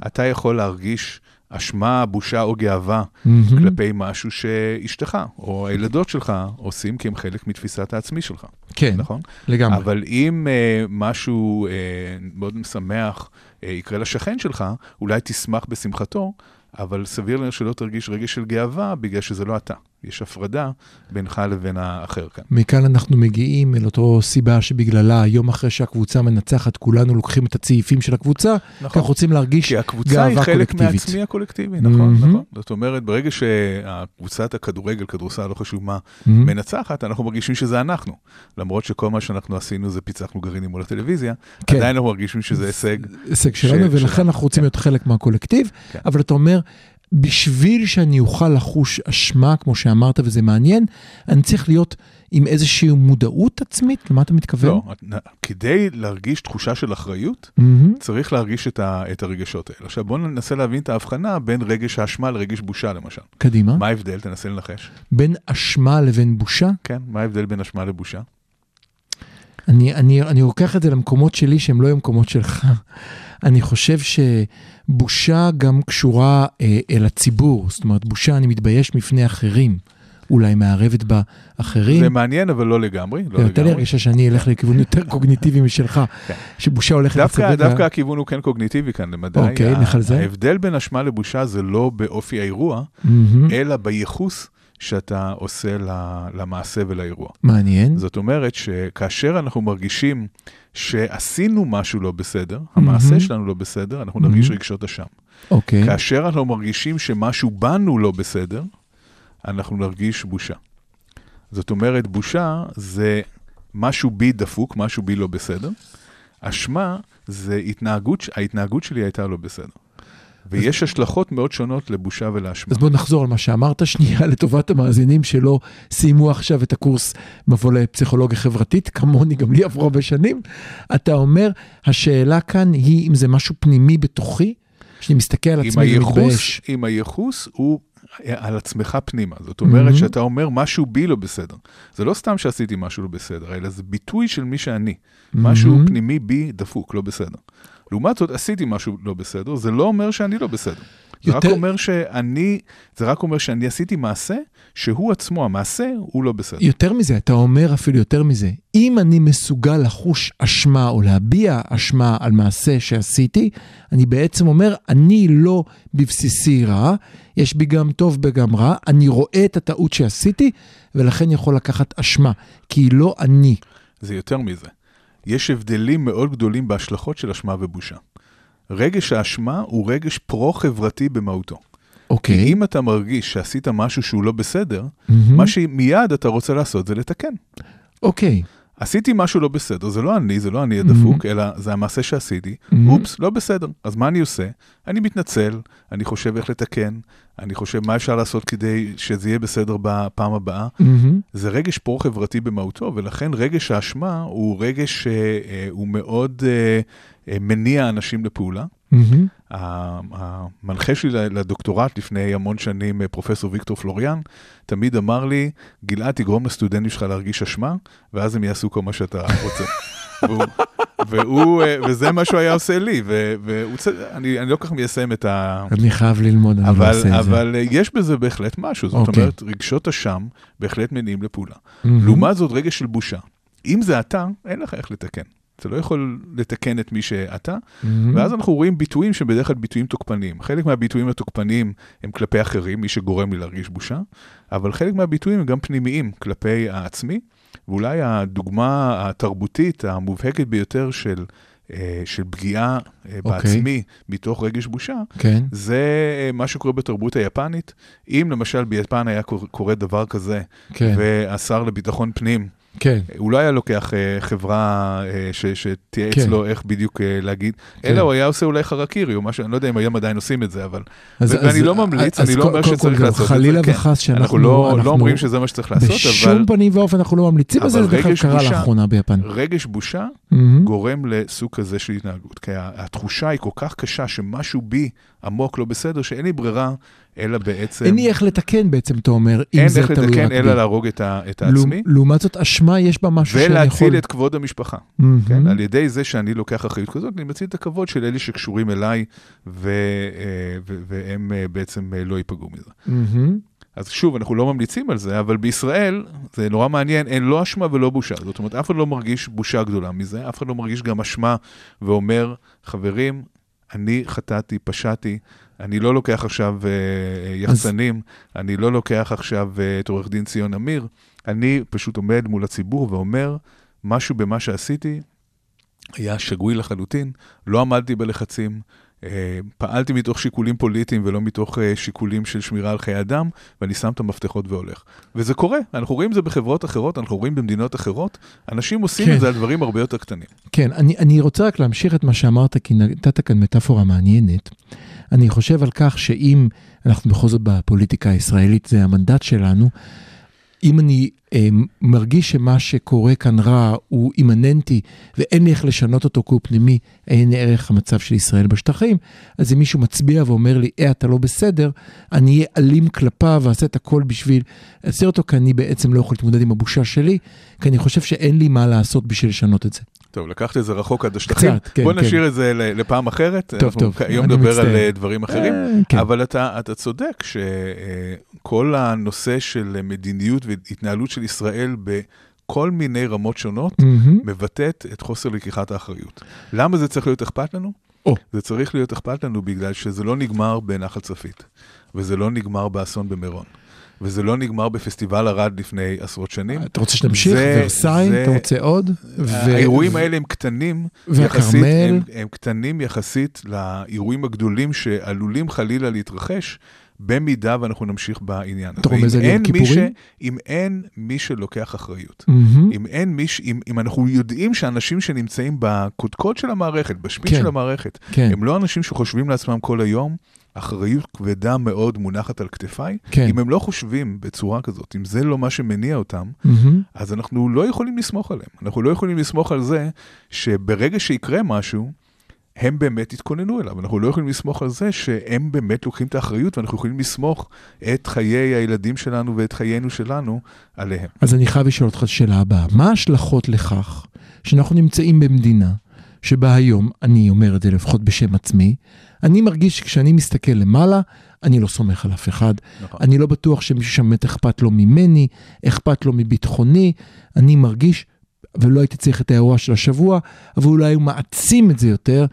אתה יכול להרגיש אשמה, בושה או גאווה מהמם. כלפי משהו שאשתך או הילדות שלך עושים כי הם חלק מתפיסת העצמי שלך, כן, נכון? לגמרי. אבל אם uh, משהו uh, מאוד משמח uh, יקרה לשכן שלך, אולי תשמח בשמחתו, אבל סביר לנו שלא תרגיש רגש של גאווה בגלל שזה לא אתה. יש הפרדה בינך לבין האחר כאן. מכאן אנחנו מגיעים אל אותו סיבה שבגללה יום אחרי שהקבוצה מנצחת, כולנו לוקחים את הצעיפים של הקבוצה, כי אנחנו רוצים להרגיש כי הקבוצה היא גאווה חלק קולקטיבית. מעצמי הקולקטיבי, נכון, מהמם. נכון. זאת אומרת, ברגע שהקבוצת הכדורגל, כדורסל, לא חשוב מה, מהמם. מנצחת, אנחנו מרגישים שזה אנחנו. למרות שכל מה שאנחנו עשינו זה פיצחנו גרעינים מול הטלוויזיה, כן. עדיין אנחנו מרגישים שזה הישג. הישג שלנו, של- ולכן שלנו, אנחנו רוצים כן. להיות חלק מהקולקטיב, כן. אבל אתה אומר, בשביל שאני אוכל לחוש אשמה, כמו שאמרת, וזה מעניין, אני צריך להיות עם איזושהי מודעות עצמית? למה אתה מתכוון? לא, כדי להרגיש תחושה של אחריות, מהמם. צריך להרגיש את, ה, את הרגשות האלה. עכשיו בואו ננסה להבין את ההבחנה בין רגש האשמה לרגש בושה למשל. קדימה. מה ההבדל? תנסה לנחש. בין אשמה לבין בושה? כן, מה ההבדל בין אשמה לבושה? אני, אני, אני לוקח את זה למקומות שלי שהם לא יהיו מקומות שלך. אני חושב שבושה גם קשורה אה, אל הציבור. זאת אומרת, בושה, אני מתבייש מפני אחרים. אולי מערבת בה אחרים. זה מעניין, אבל לא לגמרי. לא לא, תן לי לגמרי. הרגשה שאני אלך לכיוון יותר קוגניטיבי משלך, כן. שבושה הולכת דווקא, לצדד דווקא ה- הכיוון הוא כן קוגניטיבי כאן למדי. אוקיי, נלך על זה. ההבדל בין אשמה לבושה זה לא באופי האירוע, מהמם. אלא בייחוס שאתה עושה למעשה ולאירוע. מעניין. זאת אומרת שכאשר אנחנו מרגישים שעשינו משהו לא בסדר, המעשה. שלנו לא בסדר, אנחנו נרגיש מהמם. רגשות אשם. אוקיי. כאשר אנחנו מרגישים שמשהו בנו לא בסדר, אנחנו נרגיש בושה. זאת אומרת, בושה זה משהו בי דפוק, משהו בי לא בסדר. אשמה זה התנהגות, ההתנהגות שלי הייתה לא בסדר. ויש השלכות מאוד שונות לבושה ולאשמה. אז בוא נחזור על מה שאמרת שנייה לטובת המאזינים שלא סיימו עכשיו את הקורס מבוא לפסיכולוגיה חברתית, כמוני, גם לי עברו הרבה שנים. אתה אומר, השאלה כאן היא אם זה משהו פנימי בתוכי, שאני מסתכל על עצמי ומתבייש. עם הייחוס הוא על עצמך פנימה. זאת אומרת Mhm. שאתה אומר משהו בי לא בסדר. זה לא סתם שעשיתי משהו לא בסדר, אלא זה ביטוי של מי שאני. משהו Mhm. פנימי בי דפוק, לא בסדר. לעומת זאת, עשיתי משהו לא בסדר, זה לא אומר שאני לא בסדר. זה רק יותר- אומר שאני, זה רק אומר שאני עשיתי מעשה, שהוא עצמו, המעשה, הוא לא בסדר. יותר מזה, אתה אומר אפילו יותר מזה, אם אני מסוגל לחוש אשמה או להביע אשמה על מעשה שעשיתי, אני בעצם אומר, אני לא בבסיסי רע, יש בי גם טוב וגם רע, אני רואה את הטעות שעשיתי, ולכן יכול לקחת אשמה, כי היא לא אני. זה יותר מזה. יש הבדלים מאוד גדולים בהשלכות של אשמה ובושה. רגש האשמה הוא רגש פרו-חברתי במהותו. אוקיי. כי אם אתה מרגיש שעשית משהו שהוא לא בסדר, מהמם. מה שמיד אתה רוצה לעשות זה לתקן. אוקיי. עשיתי משהו לא בסדר, זה לא אני, זה לא אני הדפוק, אלא זה המעשה שעשיתי. מהמם. אופס, לא בסדר. אז מה אני עושה? אני מתנצל, אני חושב איך לתקן, אני חושב מה אפשר לעשות כדי שזה יהיה בסדר בפעם הבאה. מהמם. זה רגש פרו-חברתי במהותו, ולכן רגש האשמה הוא רגש שהוא מאוד אה, אה, מניע אנשים לפעולה. ה- המנחה שלי לדוקטורט לפני המון שנים, אה, פרופסור ויקטור פלוריאן, תמיד אמר לי, גלעד, תגרום לסטודנטים שלך להרגיש אשמה, ואז הם יעשו כל מה שאתה רוצה. והוא, והוא, אה, וזה מה שהוא היה עושה לי, ו- והוא, צ- אני, אני לא כל כך מיישם את ה... אני חייב ללמוד, אני לא אבל, עושה את זה. אבל אה, יש בזה בהחלט משהו, זאת אוקיי. אומרת, רגשות אשם בהחלט מניעים לפעולה. מהמם. לעומת זאת, רגש של בושה. אם זה אתה, אין לך איך לתקן. אתה לא יכול לתקן את מי שאתה, מהמם. ואז אנחנו רואים ביטויים שהם בדרך כלל ביטויים תוקפניים. חלק מהביטויים התוקפניים הם כלפי אחרים, מי שגורם לי להרגיש בושה, אבל חלק מהביטויים הם גם פנימיים כלפי העצמי, ואולי הדוגמה התרבותית המובהקת ביותר של, אה, של פגיעה אה, אוקיי. בעצמי מתוך רגש בושה, כן. זה אה, מה שקורה בתרבות היפנית. אם למשל ביפן היה קור- קורה דבר כזה, כן. והשר לביטחון פנים, כן. הוא לא היה לוקח אה, חברה אה, ש- שתייעץ כן. לו איך בדיוק אה, להגיד, כן. אלא הוא היה עושה אולי חרקירי או משהו, אני לא יודע אם היום עדיין עושים את זה, אבל... אז- ואני אז- לא ממליץ, אז אני לא קודם אומר שצריך לעשות את זה, חלילה כן. וחס שאנחנו אנחנו לא אנחנו לא אומרים שזה מה שצריך לעשות, אבל בשום פנים ואופן אנחנו לא ממליצים על זה, אבל זה דרך כלל רגש קרה לאחרונה ביפן. רגש בושה מהמם. גורם לסוג כזה של התנהגות. כי התחושה היא כל כך קשה שמשהו בי עמוק לא בסדר, שאין לי ברירה, אלא בעצם... אין לי איך לתקן בעצם, אתה אומר, אם אין זה איך תלוי לתקן רק בי. אלא להרוג את ה- את העצמי, לעומת זאת, אשמה יש בה משהו שאני יכול... ולהציל את כבוד המשפחה. מהמם. כן? על ידי זה שאני לוקח אחריות כזאת, אני מציל את הכבוד של אלה שקשורים אליי, ו, אה, ו, והם אה, בעצם אה, לא ייפגעו מזה. מהמם. אז שוב, אנחנו לא ממליצים על זה, אבל בישראל, זה נורא מעניין, אין לא אשמה ולא בושה. זאת אומרת, אף אחד לא מרגיש בושה גדולה מזה, אף אחד לא מרגיש גם אשמה ואומר, חברים, אני חטאתי, פשעתי, אני לא לוקח עכשיו אה, אה, יחצנים, אני לא לוקח עכשיו אה, את עורך דין ציון אמיר, אני פשוט עומד מול הציבור ואומר, משהו במה שעשיתי היה שגוי לחלוטין, לא עמדתי בלחצים, פעלתי מתוך שיקולים פוליטיים ולא מתוך אה, שיקולים של שמירה על חיי אדם, ואני שם את המפתחות והולך. וזה קורה, אנחנו רואים את זה בחברות אחרות, אנחנו רואים במדינות אחרות, אנשים עושים כן. את זה על דברים הרבה יותר קטנים. כן, אני, אני רוצה רק להמשיך את מה שאמרת, כי נתת כאן מטאפורה מעניינת. אני חושב על כך שאם אנחנו בכל זאת בפוליטיקה הישראלית, זה המנדט שלנו, אם אני אה, מרגיש שמה שקורה כאן רע הוא אימננטי ואין לי איך לשנות אותו כי הוא פנימי, אין ערך המצב של ישראל בשטחים, אז אם מישהו מצביע ואומר לי, אה, אתה לא בסדר, אני אהיה אלים כלפיו ואעשה את הכל בשביל להסיר אותו, כי אני בעצם לא יכול להתמודד עם הבושה שלי, כי אני חושב שאין לי מה לעשות בשביל לשנות את זה. טוב, לקחת את זה רחוק עד השטחים. קצת, כן, בוא כן. נשאיר את זה לפעם אחרת. טוב, אנחנו טוב, היום נדבר. על אה, דברים אחרים. אה, כן. אבל אתה, אתה צודק שכל הנושא של מדיניות והתנהלות של ישראל בכל מיני רמות שונות, מהמם. מבטאת את חוסר לקיחת האחריות. למה זה צריך להיות אכפת לנו? או. זה צריך להיות אכפת לנו בגלל שזה לא נגמר בנחל צפית, וזה לא נגמר באסון במירון, וזה לא נגמר בפסטיבל ערד לפני עשרות שנים. אתה רוצה שנמשיך? זה- ורסאי? אתה רוצה עוד? האירועים האלה הם קטנים יחסית? הם, הם קטנים יחסית לאירועים הגדולים שעלולים חלילה להתרחש, במידה ואנחנו נמשיך בעניין הזה. אתה רומז אם על יום כיפורים? אם אין מי שלוקח אחריות. אם אין מי, ש- אם, אם אנחנו יודעים שאנשים שנמצאים בקודקוד של המערכת, בשפיץ כן. של המערכת, כן. הם לא אנשים שחושבים לעצמם כל היום, אחריות כבדה מאוד מונחת על כתפיי. כן. אם הם לא חושבים בצורה כזאת, אם זה לא מה שמניע אותם, מהמם. אז אנחנו לא יכולים לסמוך עליהם. אנחנו לא יכולים לסמוך על זה שברגע שיקרה משהו, הם באמת יתכוננו אליו. אנחנו לא יכולים לסמוך על זה שהם באמת לוקחים את האחריות, ואנחנו יכולים לסמוך את חיי הילדים שלנו ואת חיינו שלנו עליהם. אז אני חייב לשאול אותך את השאלה הבאה. מה ההשלכות לכך שאנחנו נמצאים במדינה שבה היום, אני אומר את זה לפחות בשם עצמי, אני מרגיש שכשאני מסתכל למעלה, אני לא סומך על אף אחד. נכון. אני לא בטוח שמישהו שם באמת אכפת לו ממני, אכפת לו מביטחוני. אני מרגיש, ולא הייתי צריך את האירוע של השבוע, אבל אולי הוא מעצים את זה יותר,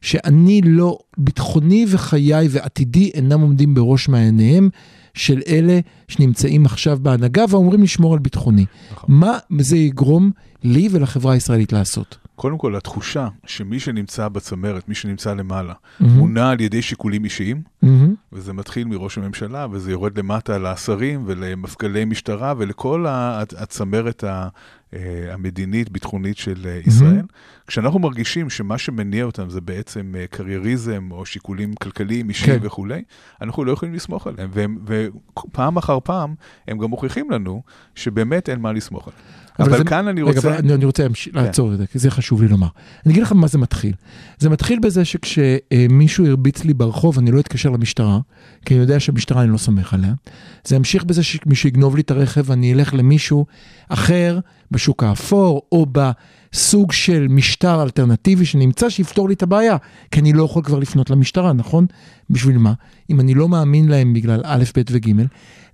שאני לא, ביטחוני וחיי ועתידי אינם עומדים בראש מעייניהם של אלה שנמצאים עכשיו בהנהגה ואומרים לשמור על ביטחוני. נכון. מה זה יגרום לי ולחברה הישראלית לעשות? קודם כל, התחושה שמי שנמצא בצמרת, מי שנמצא למעלה, מהמם. מונע על ידי שיקולים אישיים, מהמם. וזה מתחיל מראש הממשלה, וזה יורד למטה לשרים ולמפכ"לי משטרה ולכל הצמרת אה, המדינית-ביטחונית של אה, ישראל. כשאנחנו מרגישים שמה שמניע אותם זה בעצם אה, קרייריזם או שיקולים כלכליים, אישיים כן. וכולי, אנחנו לא יכולים לסמוך עליהם. והם- ופעם אחר פעם הם גם מוכיחים לנו שבאמת אין מה לסמוך עליהם. אבל, זה- כאן אני רגע, רוצה... אבל אני, אני רוצה להמש- לעצור את זה, כי זה חשוב לי לומר. אני אגיד לך מה זה מתחיל. זה מתחיל בזה שכשמישהו הרביץ לי ברחוב, אני לא אתקשר למשטרה, כי אני יודע שהמשטרה, אני לא סומך עליה. זה ימשיך בזה שמישהו יגנוב לי את הרכב ואני אלך למישהו אחר בשוק האפור, או בסוג של משטר אלטרנטיבי שנמצא, שיפתור לי את הבעיה. כי אני לא יכול כבר לפנות למשטרה, נכון? בשביל מה? אם אני לא מאמין להם בגלל א', ב' וג',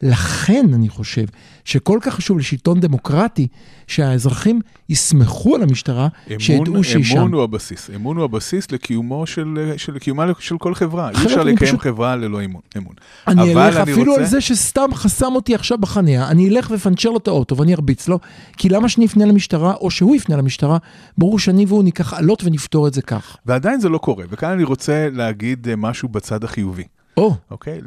לכן אני חושב שכל כך חשוב לשלטון דמוקרטי שהאזרחים יסמכו על המשטרה, שידעו שהיא שם. אמון הוא הבסיס. אמון הוא הבסיס לקיומו של, של, קיומה של כל חברה. אי אפשר לקיים פשוט- חברה ללא אמון. אמון. אני אלך אני אפילו רוצה- על זה שסתם חסם אותי עכשיו בחניה, אני אלך ואפנצ'ר לו את האוטו ואני ארביץ לו, כי למה שאני אפנה למשטרה, או שהוא יפנה למשטרה, ברור שאני והוא ניקח עלות ונפתור את זה כך. ועדיין זה לא קורה, וכאן אני רוצה להגיד אה, משהו בצד החיובי, או, אוקיי?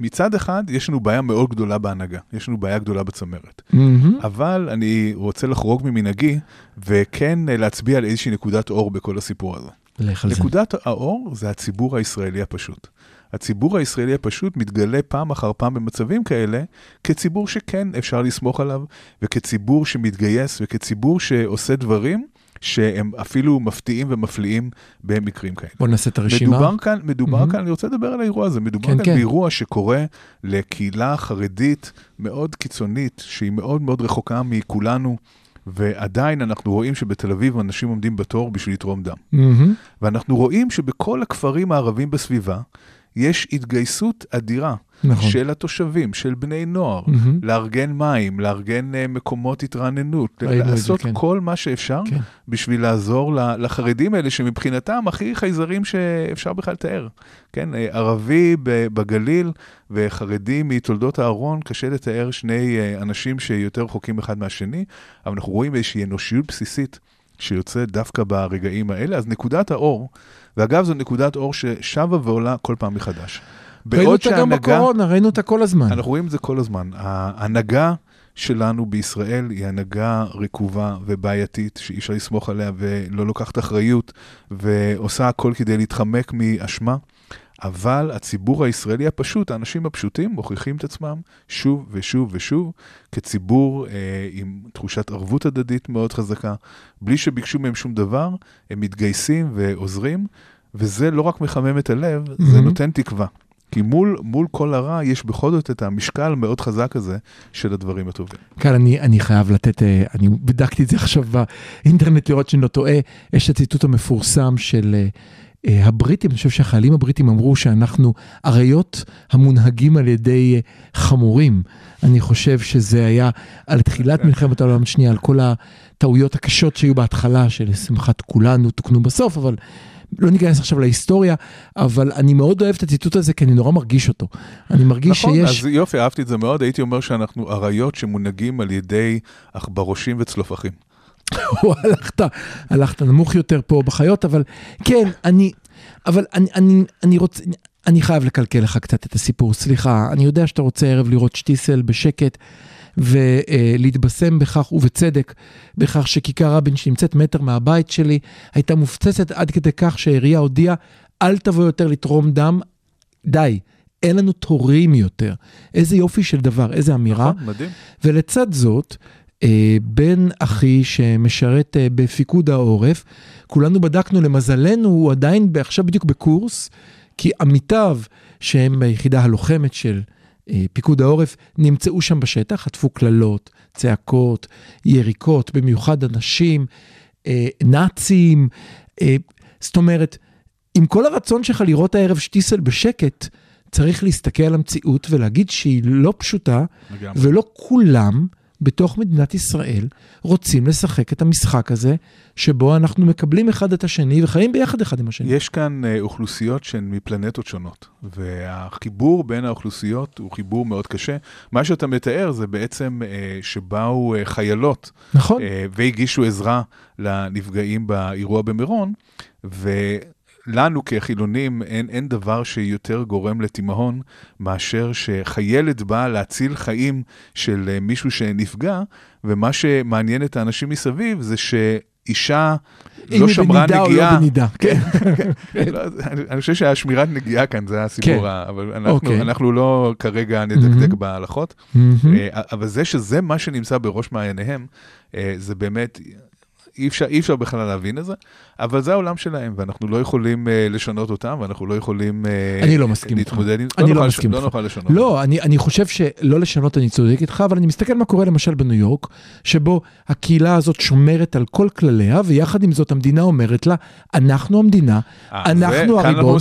מצד אחד, יש לנו בעיה מאוד גדולה בהנהגה, יש לנו בעיה גדולה בצמרת. מהמם. אבל אני רוצה לחרוג ממנהגי, וכן אה, להצביע על איזושהי נקודת אור בכל הסיפור הזה. לך על זה. נקודת האור זה הציבור הישראלי הפשוט. הציבור הישראלי הפשוט מתגלה פעם אחר פעם במצבים כאלה, כציבור שכן אפשר לסמוך עליו, וכציבור שמתגייס, וכציבור שעושה דברים שהם אפילו מפתיעים ומפליאים במקרים כאלה. בוא נעשה את הרשימה. מדובר כאן, מדובר מהמם. כאן, אני רוצה לדבר על האירוע הזה, מדובר כן, כאן כן. באירוע שקורה לקהילה חרדית מאוד קיצונית, שהיא מאוד מאוד רחוקה מכולנו, ועדיין אנחנו רואים שבתל אביב אנשים עומדים בתור בשביל לתרום דם. מהמם. ואנחנו רואים שבכל הכפרים הערבים בסביבה יש התגייסות אדירה נכון. של התושבים, של בני נוער, מהמם. לארגן מים, לארגן אה, מקומות התרעננות, את זה, לעשות כן. כל מה שאפשר כן. בשביל לעזור לחרדים האלה, שמבחינתם הכי חייזרים שאפשר בכלל לתאר. כן, אה, ערבי בגליל וחרדי מתולדות אהרון, קשה לתאר שני אה, אנשים שיותר רחוקים אחד מהשני, אבל אנחנו רואים איזושהי אנושיות בסיסית שיוצאת דווקא ברגעים האלה. אז נקודת האור, ואגב, זו נקודת אור ששבה ועולה כל פעם מחדש. ראינו אותה גם. בקורונה, ראינו אותה כל הזמן. אנחנו רואים את זה כל הזמן. ההנהגה שלנו בישראל היא הנהגה רקובה ובעייתית, שאי אפשר לסמוך עליה ולא לוקחת אחריות, ועושה הכל כדי להתחמק מאשמה. אבל הציבור הישראלי הפשוט, האנשים הפשוטים, מוכיחים את עצמם שוב ושוב ושוב כציבור אה, עם תחושת ערבות הדדית מאוד חזקה. בלי שביקשו מהם שום דבר, הם מתגייסים ועוזרים, וזה לא רק מחמם את הלב, mm-hmm. זה נותן תקווה. כי מול, מול כל הרע יש בכל זאת את המשקל המאוד חזק הזה של הדברים הטובים. כאן אני, אני חייב לתת, אה, אני בדקתי את זה עכשיו באינטרנט לראות שאני לא טועה, יש את הציטוט המפורסם של אה, הבריטים, אני חושב שהחיילים הבריטים אמרו שאנחנו אריות המונהגים על ידי חמורים. אני חושב שזה היה על תחילת מלחמת העולם השנייה, על כל הטעויות הקשות שהיו בהתחלה, שלשמחת כולנו תוקנו בסוף, אבל לא ניכנס עכשיו להיסטוריה, אבל אני מאוד אוהב את הציטוט הזה, כי אני נורא מרגיש אותו. אני מרגיש נכון, שיש... אז יופי, אהבתי את זה מאוד, הייתי אומר שאנחנו אריות שמונהגים על ידי עכברושים וצלופחים. הלכת, הלכת נמוך יותר פה בחיות, אבל כן, אני, אבל אני, אני, אני רוצה, אני חייב לקלקל לך קצת את הסיפור, סליחה, אני יודע שאתה רוצה ערב לראות שטיסל בשקט. ולהתבשם בכך, ובצדק, בכך שכיכר רבין שנמצאת מטר מהבית שלי, הייתה מופצצת עד כדי כך שהעירייה הודיעה, אל תבוא יותר לתרום דם, די, אין לנו תורים יותר. איזה יופי של דבר, איזה אמירה. נכון, מדהים. ולצד זאת, אה, בן אחי שמשרת אה, בפיקוד העורף, כולנו בדקנו, למזלנו הוא עדיין עכשיו בדיוק בקורס, כי עמיתיו, שהם ביחידה הלוחמת של פיקוד העורף, נמצאו שם בשטח, חטפו קללות, צעקות, יריקות, במיוחד אנשים, אה, נאצים. אה, זאת אומרת, עם כל הרצון שלך לראות הערב שטיסל בשקט, צריך להסתכל על המציאות ולהגיד שהיא לא פשוטה, לגמרי. ולא כולם בתוך מדינת ישראל רוצים לשחק את המשחק הזה, שבו אנחנו מקבלים אחד את השני וחיים ביחד אחד עם השני. יש כאן אה, אוכלוסיות שהן מפלנטות שונות, והחיבור בין האוכלוסיות הוא חיבור מאוד קשה. מה שאתה מתאר זה בעצם אה, שבאו אה, חיילות נכון. והגישו עזרה לנפגעים באירוע במירון, ולנו כחילונים אין, אין דבר שיותר גורם לתימהון מאשר שחיילת באה להציל חיים של אה, מישהו שנפגע, ומה שמעניין את האנשים מסביב זה שאישה אם לא היא שמרה בנידה או נגיעה. לא בנידה, כן. לא, אני, חושב שהשמירת נגיעה כאן זה הסיפור, כן. אבל אנחנו, אוקיי. אנחנו לא כרגע נדקדק מהמם. בהלכות. מהמם. אה, אבל זה שזה מה שנמצא בראש מעייניהם, אה, זה באמת, אי אפשר, אי אפשר בכלל להבין את זה, אבל זה העולם שלהם, ואנחנו לא יכולים אה, לשנות אותם, ואנחנו לא יכולים אה, אני לא מסכים איתך. להתמודד עם זה. אני לא לש- מסכים לא איתך. נוכל לשנות. לא, אני, אני חושב שלא לשנות, אני צודק איתך, אבל אני מסתכל מה קורה למשל בניו יורק, שבו הקהילה הזאת שומרת על כל כלליה, ויחד עם זאת המדינה אומרת לה, אנחנו המדינה, אה, אנחנו הריבון.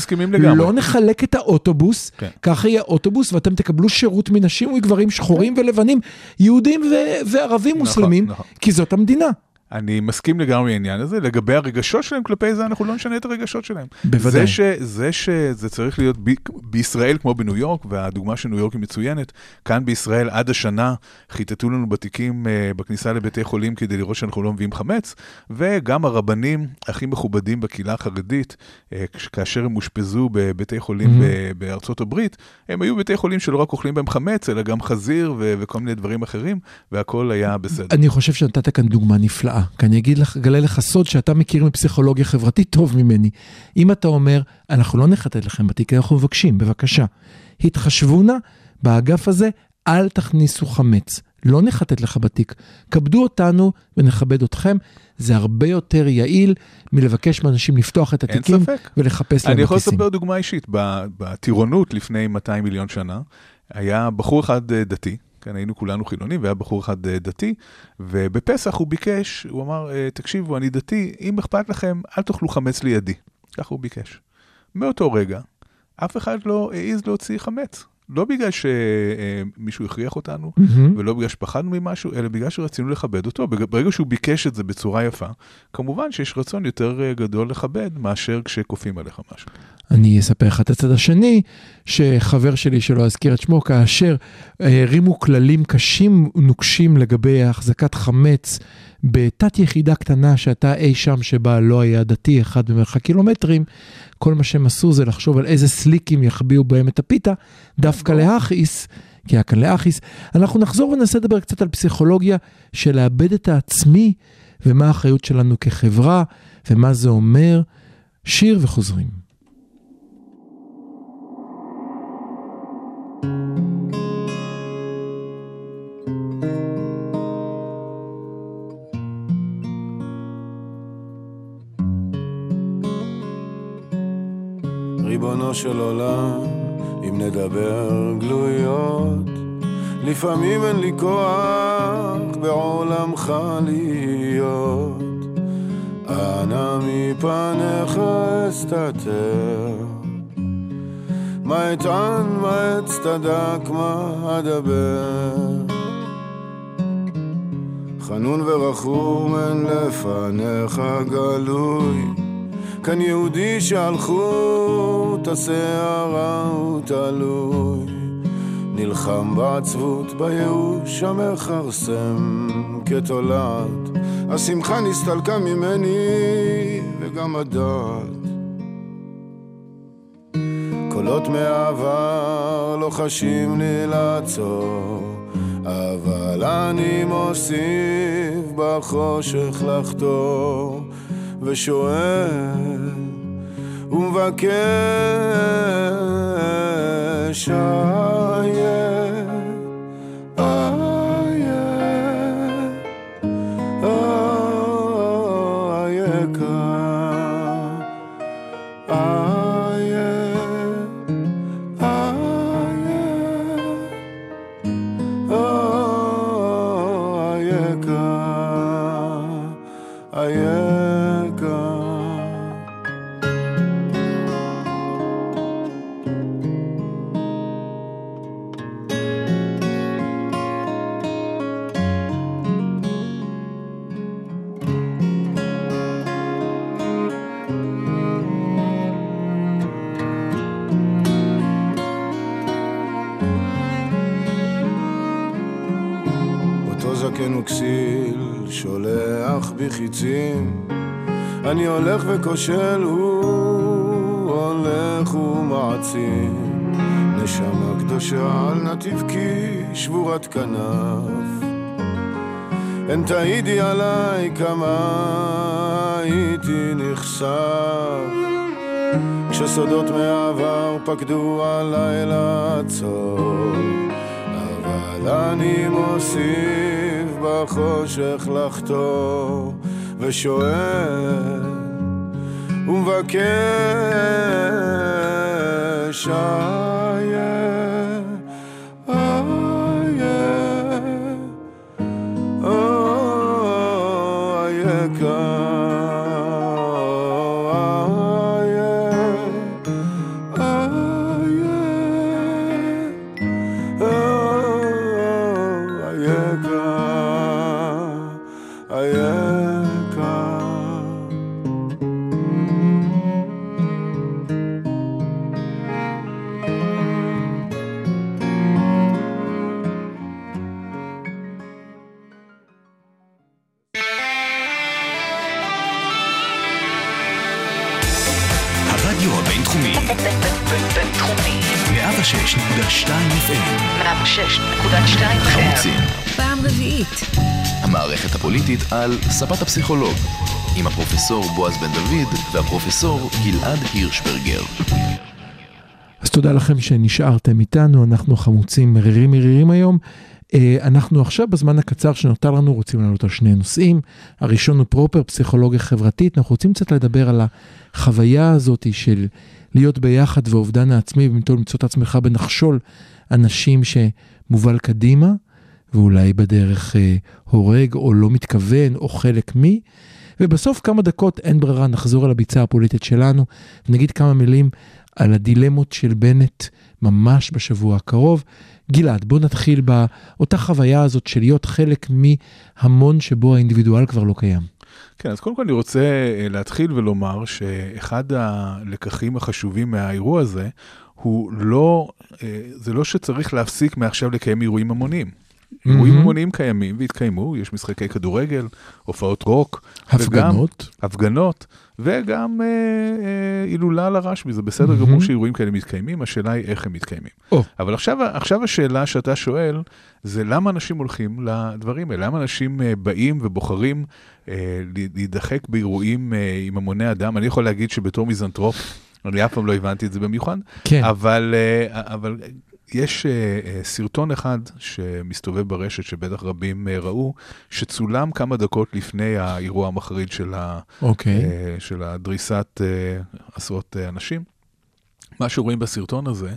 לא נחלק את האוטובוס, כן. ככה יהיה אוטובוס, ואתם תקבלו שירות מנשים וגברים שחורים ולבנים, יהודים ו- וערבים נכון, מוסלמים, נכון. כי זאת המדינה. אני מסכים לגמרי לעניין הזה, לגבי הרגשות שלהם כלפי זה, אנחנו לא נשנה את הרגשות שלהם. בוודאי. זה, ש, זה שזה צריך להיות ב, בישראל כמו בניו יורק, והדוגמה של ניו יורק היא מצוינת, כאן בישראל עד השנה חיטטו לנו בתיקים uh, בכניסה לבתי חולים כדי לראות שאנחנו לא מביאים חמץ, וגם הרבנים הכי מכובדים בקהילה החרדית, uh, כאשר הם אושפזו בבתי חולים Mhm. mm-hmm. בארצות הברית, הם היו בתי חולים שלא רק אוכלים בהם חמץ, אלא גם חזיר ו- וכל מיני דברים אחרים, והכל היה בסדר. אני חושב שנתת כאן דוגמה נפלאה, כי אני אגיד לך, אגלה לך סוד שאתה מכיר מפסיכולוגיה חברתית טוב ממני. אם אתה אומר, אנחנו לא נחטט לכם בתיק, אנחנו מבקשים, בבקשה, התחשבו נא באגף הזה, אל תכניסו חמץ. לא נחטט לך בתיק, כבדו אותנו ונכבד אתכם, זה הרבה יותר יעיל מלבקש מאנשים לפתוח את התיקים. ולחפש להם אני יכול בכיסים. לספר דוגמה אישית. בטירונות לפני 200 מיליון שנה, היה בחור אחד אה, דתי, כן, היינו כולנו חילונים, והיה בחור אחד אה, דתי, ובפסח הוא ביקש, הוא אמר, אה, תקשיבו, אני דתי, אם אכפת לכם, אל תאכלו חמץ לידי. ככה הוא ביקש. מאותו רגע, אף אחד לא העז להוציא חמץ. לא בגלל שמישהו הכריח אותנו, מהמם. ולא בגלל שפחדנו ממשהו, אלא בגלל שרצינו לכבד אותו. ברגע שהוא ביקש את זה בצורה יפה, כמובן שיש רצון יותר אה, גדול לכבד מאשר כשכופים עליך משהו. אני אספר לך את הצד השני, שחבר שלי, שלא אזכיר את שמו, כאשר אה, הרימו כללים קשים ונוקשים לגבי החזקת חמץ בתת יחידה קטנה שהייתה אי שם שבה לא היה דתי אחד במרחק קילומטרים, כל מה שהם עשו זה לחשוב על איזה סליקים יחביאו בהם את הפיתה, דווקא להכעיס. כי היה כאן להכעיס. אנחנו נחזור וננסה לדבר קצת על פסיכולוגיה של לאבד את העצמי ומה האחריות שלנו כחברה ומה זה אומר. שיר וחוזרים. ריבונו של עולם, אם נדבר גלויות, לפעמים אין לי כוח בעולמך להיות. אנא מפניך אסתתר. מה אטען, מה אצטדק, מה אדבר. חנון ורחום אין לפניך גלוי. כאן יהודי שהלכות השערה הוא. נלחם בעצבות, בייאוש המכרסם כתולעת. השמחה נסתלקה ממני וגם הדעת. קולות מהעבר לוחשים לי לעצור, אבל אני מוסיף בחושך לחתור, ושואל ומבקש איה, חיצים אני הולך וכושל, הוא הולך ומעצים. נשמה קדושה על נתיב כי שבורת כנף. הן תעידי עליי כמה הייתי נחשף כשסודות מהעבר פקדו עליי לעצור אבל אני מוסיף בחושך לחתור ושואל ומבקש איה, איה, אייכה, איה, על ספת הפסיכולוג, עם הפרופסור בועז בן דוד והפרופסור גלעד הירשברגר. אז תודה לכם שנשארתם איתנו, אנחנו חמוצים מרירים מרירים היום. אה, אנחנו עכשיו בזמן הקצר שנותר לנו רוצים לעלות על שני נושאים. הראשון הוא פרופר פסיכולוגיה חברתית, אנחנו רוצים קצת לדבר על החוויה הזאת של להיות ביחד ואובדן העצמי ובמתון למצוא את עצמך בנחשול אנשים שמובל קדימה ואולי בדרך אה, הורג או לא מתכוון או חלק מי. ובסוף כמה דקות אין ברירה נחזור על הביצה הפוליטית שלנו ונגיד כמה מילים על הדילמות של בנט ממש בשבוע הקרוב. גלעד, בוא נתחיל באותה חוויה הזאת של להיות חלק מהמון שבו האינדיבידואל כבר לא קיים. כן, אז קודם כל אני רוצה אה, להתחיל ולומר שאחד הלקחים החשובים מהאירוע הזה, הוא לא, אה, זה לא שצריך להפסיק מעכשיו לקיים אירועים המוניים. אירועים המוניים קיימים והתקיימו, יש משחקי כדורגל, הופעות רוק. הפגנות. וגם, הפגנות, וגם אה, אה, הילולה לרשב"י, זה בסדר גמור שאירועים כאלה מתקיימים, השאלה היא איך הם מתקיימים. אבל עכשיו, עכשיו השאלה שאתה שואל, זה למה אנשים הולכים לדברים האלה? למה אנשים אה, באים ובוחרים אה, להידחק באירועים אה, עם המוני אדם? אני יכול להגיד שבתור מיזנטרופ, אני אף פעם לא הבנתי את זה במיוחד, כן. אבל, אבל יש אה, אה, סרטון אחד שמסתובב ברשת, שבטח רבים אה, ראו, שצולם כמה דקות לפני האירוע המחריד של, ה, אוקיי. אה, של הדריסת עשרות אנשים. מה שרואים בסרטון הזה,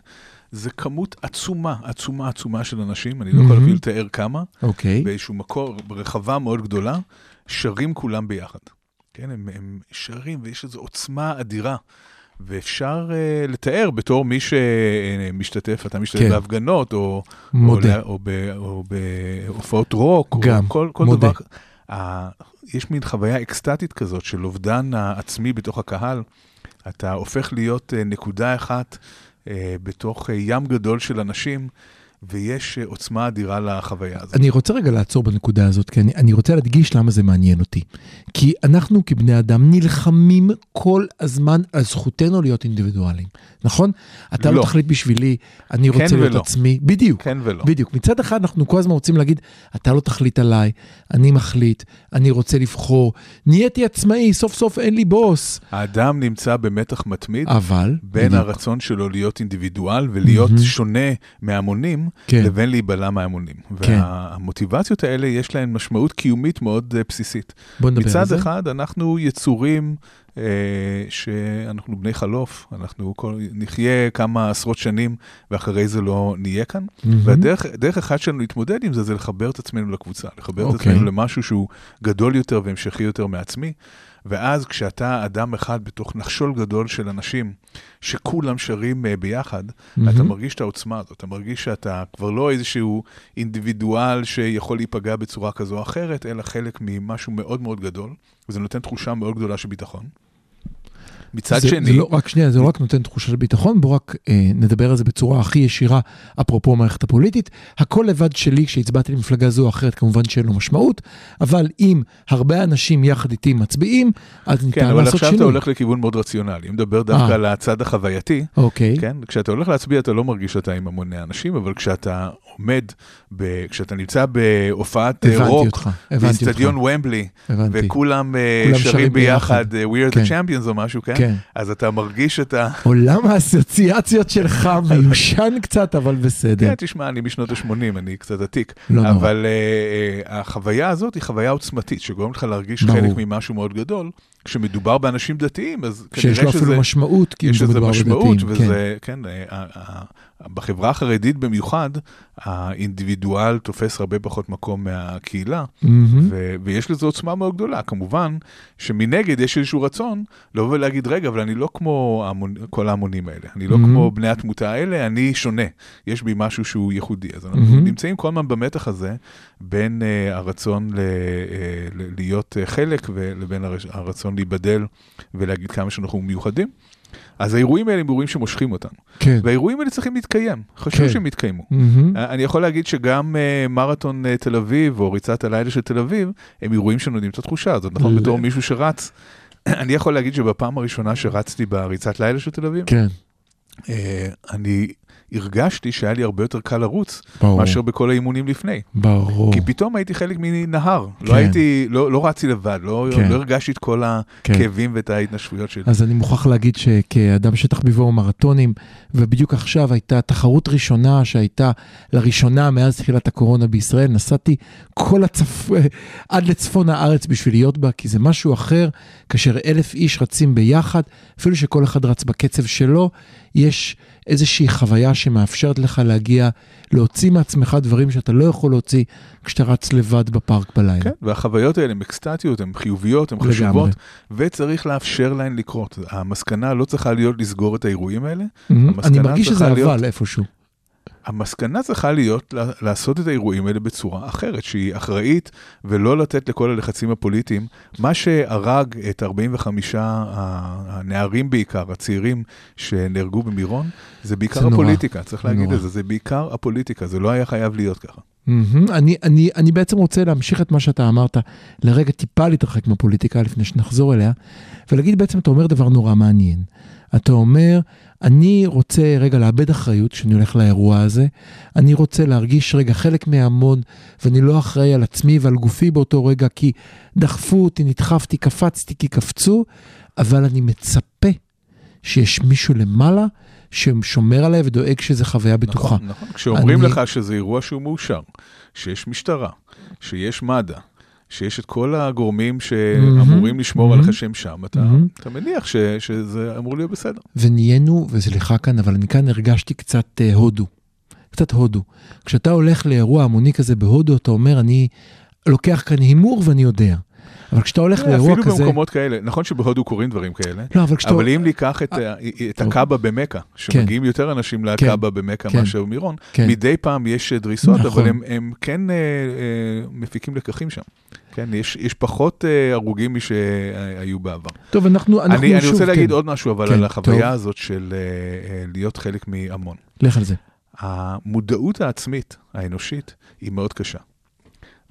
זה כמות עצומה, עצומה, עצומה של אנשים, אני לא יכול מהמם. אפילו לתאר כמה, אוקיי. באיזשהו מקור, ברחבה מאוד גדולה, שרים כולם ביחד. כן, הם, הם שרים ויש איזו עוצמה אדירה. ואפשר uh, לתאר בתור מי שמשתתף, אתה משתתף כן. בהפגנות, או, או, מודה. לה- או, ב- או בהופעות רוק, גם, או כל, כל מודה. דבר. ה- יש מין חוויה אקסטטית כזאת של אובדן העצמי בתוך הקהל. אתה הופך להיות אה, נקודה אחת אה, בתוך אה, ים גדול של אנשים, ויש אה, עוצמה אדירה לחוויה הזאת. אני רוצה רגע לעצור בנקודה הזאת, כי אני, אני רוצה להדגיש למה זה מעניין אותי. כי אנחנו כבני אדם נלחמים כל הזמן על זכותנו להיות אינדיבידואלים, נכון? אתה לא, לא. תחליט בשבילי, אני כן רוצה להיות ולא. עצמי. בדיוק. כן ולא. בדיוק. מצד אחד אנחנו כל הזמן רוצים להגיד, אתה לא תחליט עליי, אני מחליט, אני רוצה לבחור, נהייתי עצמאי, סוף סוף אין לי בוס. האדם נמצא במתח מתמיד אבל, בין בדיוק. הרצון שלו להיות אינדיבידואל ולהיות מהמם. שונה מהמונים, כן. לבין להיבלע מההמונים. כן. והמוטיבציות האלה יש להן משמעות קיומית מאוד אה, בסיסית. בוא נדבר על מצד זה. אחד, אנחנו יצורים אה, שאנחנו בני חלוף, אנחנו כל, נחיה כמה עשרות שנים ואחרי זה לא נהיה כאן. מהמם. והדרך דרך אחת שלנו להתמודד עם זה, זה לחבר את עצמנו לקבוצה, לחבר את אוקיי. עצמנו למשהו שהוא גדול יותר והמשכי יותר מעצמי. ואז כשאתה אדם אחד בתוך נחשול גדול של אנשים, שכולם שרים אה, ביחד, מהמם. אתה מרגיש את העוצמה הזאת, אתה מרגיש שאתה כבר לא איזשהו אינדיבידואל שיכול להיפגע בצורה כזו או אחרת, אלא חלק ממשהו מאוד מאוד גדול, וזה נותן תחושה מאוד גדולה של ביטחון. מצד זה, שני, זה לא רק שנייה, זה לא רק נותן תחושה של ביטחון, בואו רק אה, נדבר על זה בצורה הכי ישירה, אפרופו המערכת הפוליטית. הכל לבד שלי, כשהצבעתי למפלגה זו או אחרת, כמובן שאין לו משמעות, אבל אם הרבה אנשים יחד איתי מצביעים, אז ניתן כן, אבל לעשות עכשיו שינוי. אתה הולך לכיוון מאוד רציונלי. אם מדבר דווקא אה. על הצד החווייתי, אוקיי, כן? כשאתה הולך להצביע אתה לא מרגיש שאתה עם המוני אנשים, אבל כשאתה עומד, ב... כשאתה נמצא בהופעת רוק, באיצטדיון ומבלי. וכולם אה, שרים ביחד, ביחד. אה, We are כן. the champions או משהו, כן? כן. אז אתה מרגיש את ה... עולם האסוציאציות שלך מיושן קצת, אבל בסדר. כן, תשמע, אני משנות ה-80, אני קצת עתיק. לא נורא. אבל uh, החוויה הזאת היא חוויה עוצמתית, שגורמת לך להרגיש ברור. חלק ממשהו מאוד גדול. כשמדובר באנשים דתיים, אז שיש כנראה לו אפילו שזה... משמעות, כי יש אם לזה מדובר משמעות, בדתיים, כן. וזה, כן, אה, בחברה החרדית במיוחד, האינדיבידואל תופס הרבה פחות מקום מהקהילה, מהמם. ו- ויש לזה עוצמה מאוד גדולה. כמובן שמנגד יש איזשהו רצון לבוא ולהגיד, רגע, אבל אני לא כמו המון, כל ההמונים האלה, אני לא Mhm. כמו בני התמותה האלה, אני שונה, יש בי משהו שהוא ייחודי. אז אנחנו Mhm. נמצאים כל הזמן במתח הזה בין uh, הרצון ל- uh, להיות uh, חלק ולבין הר- הרצון להיבדל ולהגיד כמה שאנחנו מיוחדים. אז האירועים האלה הם אירועים שמושכים אותנו, כן. והאירועים האלה צריכים להתקיים, חשוב כן. שהם יתקיימו. מהמם. אני יכול להגיד שגם uh, מרתון uh, תל אביב, או ריצת הלילה של תל אביב, הם אירועים שנותנים את התחושה הזאת, נכון? ל- בתור מישהו שרץ. אני יכול להגיד שבפעם הראשונה שרצתי בריצת לילה של תל אביב, כן, uh, אני הרגשתי שהיה לי הרבה יותר קל לרוץ, ברור, מאשר בכל האימונים לפני. ברור. כי פתאום הייתי חלק מנהר, כן. לא הייתי, לא, לא רצתי לבד, לא, כן. לא הרגשתי את כל כן. הכאבים ואת ההתנשפויות שלי. אז אני מוכרח להגיד שכאדם שתחביבו מרתונים, ובדיוק עכשיו הייתה תחרות ראשונה שהייתה לראשונה מאז תחילת הקורונה בישראל, נסעתי כל הצפ... עד לצפון הארץ בשביל להיות בה, כי זה משהו אחר, כאשר אלף איש רצים ביחד, אפילו שכל אחד רץ בקצב שלו, יש איזושהי חוויה שמאפשרת לך להגיע, להוציא מעצמך דברים שאתה לא יכול להוציא כשאתה רץ לבד בפארק בלילה. כן, והחוויות האלה הן אקסטטיות, הן חיוביות, הן לגמרי. חשובות, וצריך לאפשר להן לקרות. המסקנה לא צריכה להיות לסגור את האירועים האלה. המסקנה אני מרגיש שזה להיות- אבל איפשהו. המסקנה צריכה להיות לה- לעשות את האירועים האלה בצורה אחרת, שהיא אחראית, ולא לתת לכל הלחצים הפוליטיים. מה שהרג את 45 ה- הנערים בעיקר, הצעירים שנהרגו במירון, זה בעיקר זה נורא. הפוליטיקה, צריך זה להגיד נורא. את זה, זה בעיקר הפוליטיקה, זה לא היה חייב להיות ככה. מהמם. אני, אני, אני בעצם רוצה להמשיך את מה שאתה אמרת, לרגע טיפה להתרחק מהפוליטיקה לפני שנחזור אליה, ולהגיד בעצם, אתה אומר דבר נורא מעניין. אתה אומר, אני רוצה רגע לאבד אחריות כשאני הולך לאירוע הזה, אני רוצה להרגיש רגע חלק מההמון, ואני לא אחראי על עצמי ועל גופי באותו רגע, כי דחפו אותי, נדחפתי, קפצתי, כי קפצו, אבל אני מצפה שיש מישהו למעלה ששומר עליי ודואג שזו חוויה בטוחה. נכון, נכון. כשאומרים אני- לך שזה אירוע שהוא מאושר, שיש משטרה, שיש מד"א, שיש את כל הגורמים שאמורים לשמור עליך. שהם שם, אתה, מניח ש, שזה אמור להיות בסדר. ונהיינו, וסליחה כאן, אבל אני כאן הרגשתי קצת אה, הודו. קצת הודו. כשאתה הולך לאירוע המוני כזה בהודו, אתה אומר, אני לוקח כאן הימור ואני יודע. אבל כשאתה הולך לאירוע אה, אפילו כזה... במקומות כאלה, נכון שבהודו קורים דברים כאלה, לא, אבל כשאתה... אבל אם ניקח את, ה- את. הקאבה במכה, שמגיעים יותר אנשים לקאבה במכה כן. מאשר מירון, כן. מדי פעם יש דריסות, נכון. אבל הם, הם כן אה, אה, מפיקים לקחים שם. כן, יש, יש פחות אה, הרוגים משהיו בעבר. טוב, אנחנו, אנחנו אני, אני שוב, רוצה להגיד כן. עוד משהו, אבל כן, על החוויה טוב. הזאת של אה, אה, להיות חלק מהמון. לך על זה. המודעות העצמית האנושית היא מאוד קשה.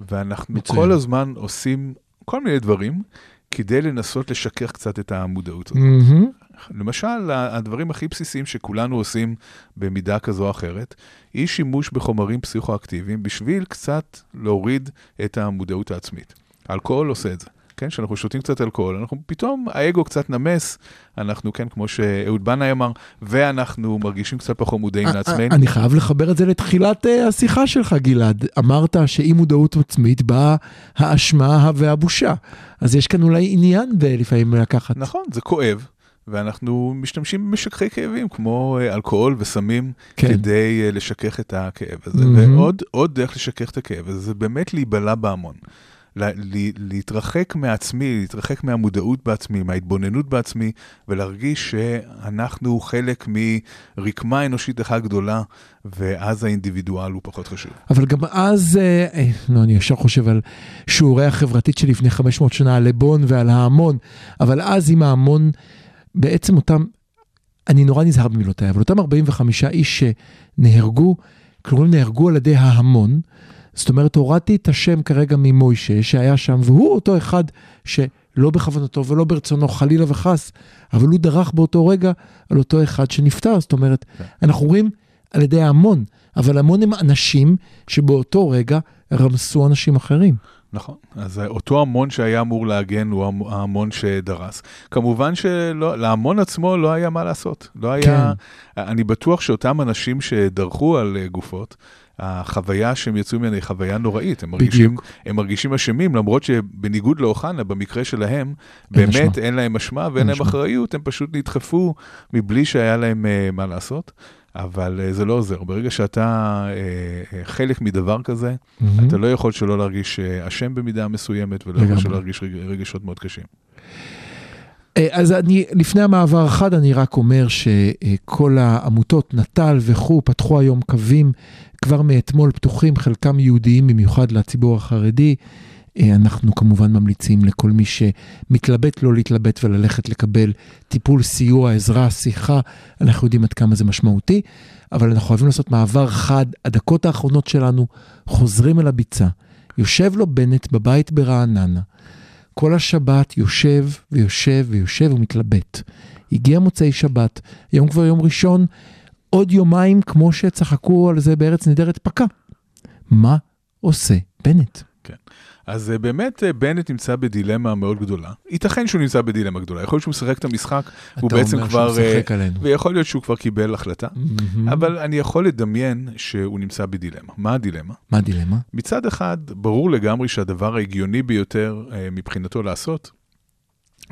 ואנחנו מצוין. כל הזמן עושים כל מיני דברים כדי לנסות לשכך קצת את המודעות הזאת. מהמם. למשל, הדברים הכי בסיסיים שכולנו עושים במידה כזו או אחרת, היא שימוש בחומרים פסיכואקטיביים בשביל קצת להוריד את המודעות העצמית. אלכוהול עושה את זה. כן, כשאנחנו שותים קצת אלכוהול, אנחנו פתאום, האגו קצת נמס, אנחנו, כן, כמו שאהוד בנאי אמר, ואנחנו מרגישים קצת פחות מודעים אה, לעצמנו. אה, אני חייב לחבר את זה לתחילת אה, השיחה שלך, גלעד. אמרת שאי מודעות עצמית באה האשמה והבושה. אז יש כאן אולי עניין לפעמים לקחת. נכון, זה כואב, ואנחנו משתמשים במשככי כאבים, כמו אה, אלכוהול וסמים, כן. כדי אה, לשכך את הכאב הזה. מהמם. ועוד עוד דרך לשכך את הכאב הזה, זה באמת להיבלע בהמון. לה- לה- להתרחק מעצמי, להתרחק מהמודעות בעצמי, מההתבוננות בעצמי, ולהרגיש שאנחנו חלק מרקמה אנושית אחת גדולה, ואז האינדיבידואל הוא פחות חשוב. אבל גם אז, אה, אה, לא, אני ישר חושב על שיעורי החברתית של לפני 500 שנה, על לבון ועל ההמון, אבל אז עם ההמון, בעצם אותם, אני נורא נזהר במילותיי, אבל אותם 45 איש שנהרגו, כלומר נהרגו על ידי ההמון, זאת אומרת, הורדתי את השם כרגע ממוישה, שהיה שם, והוא אותו אחד שלא בכוונתו ולא ברצונו, חלילה וחס, אבל הוא דרך באותו רגע על אותו אחד שנפטר. זאת אומרת, כן. אנחנו רואים על ידי ההמון, אבל המון הם אנשים שבאותו רגע רמסו אנשים אחרים. נכון, אז אותו המון שהיה אמור להגן הוא המ- ההמון שדרס. כמובן שלהמון עצמו לא היה מה לעשות. לא היה... אני בטוח שאותם אנשים שדרכו על אה, גופות, החוויה שהם יצאו ממנה היא חוויה נוראית. הם מרגישים, בדיוק. הם מרגישים אשמים, למרות שבניגוד לאוחנה, במקרה שלהם, אין באמת אשמה. אין להם אשמה ואין אין להם. אחריות, הם פשוט נדחפו מבלי שהיה להם אה, מה לעשות. אבל אה, זה לא עוזר. ברגע שאתה אה, אה, חלק מדבר כזה, אתה לא יכול שלא להרגיש אשם במידה מסוימת, ולא יכול. שלא להרגיש רג- רגשות מאוד קשים. אז אני, לפני המעבר החד, אני רק אומר שכל העמותות, נט"ל וכו', פתחו היום קווים כבר מאתמול פתוחים, חלקם יהודיים במיוחד לציבור החרדי. אה, אנחנו כמובן ממליצים לכל מי שמתלבט לא להתלבט וללכת לקבל טיפול, סיוע, עזרה, שיחה. אנחנו יודעים עד כמה זה משמעותי, אבל אנחנו חייבים לעשות מעבר חד. הדקות האחרונות שלנו חוזרים אל הביצה. יושב לו בנט בבית ברעננה. כל השבת יושב ויושב ויושב ומתלבט. הגיע מוצאי שבת, היום כבר יום ראשון, עוד יומיים כמו שצחקו על זה בארץ נהדרת פקע. מה עושה בנט? אז אה, באמת אה, בנט נמצא בדילמה מאוד גדולה. ייתכן שהוא נמצא בדילמה גדולה, יכול להיות שהוא משחק את המשחק, הוא אתה בעצם אומר כבר... שהוא אה, משחק עלינו. ויכול להיות שהוא כבר קיבל החלטה, מהמם. אבל אני יכול לדמיין שהוא נמצא בדילמה. מה הדילמה? מה הדילמה? מצד אחד, ברור לגמרי שהדבר ההגיוני ביותר מבחינתו לעשות,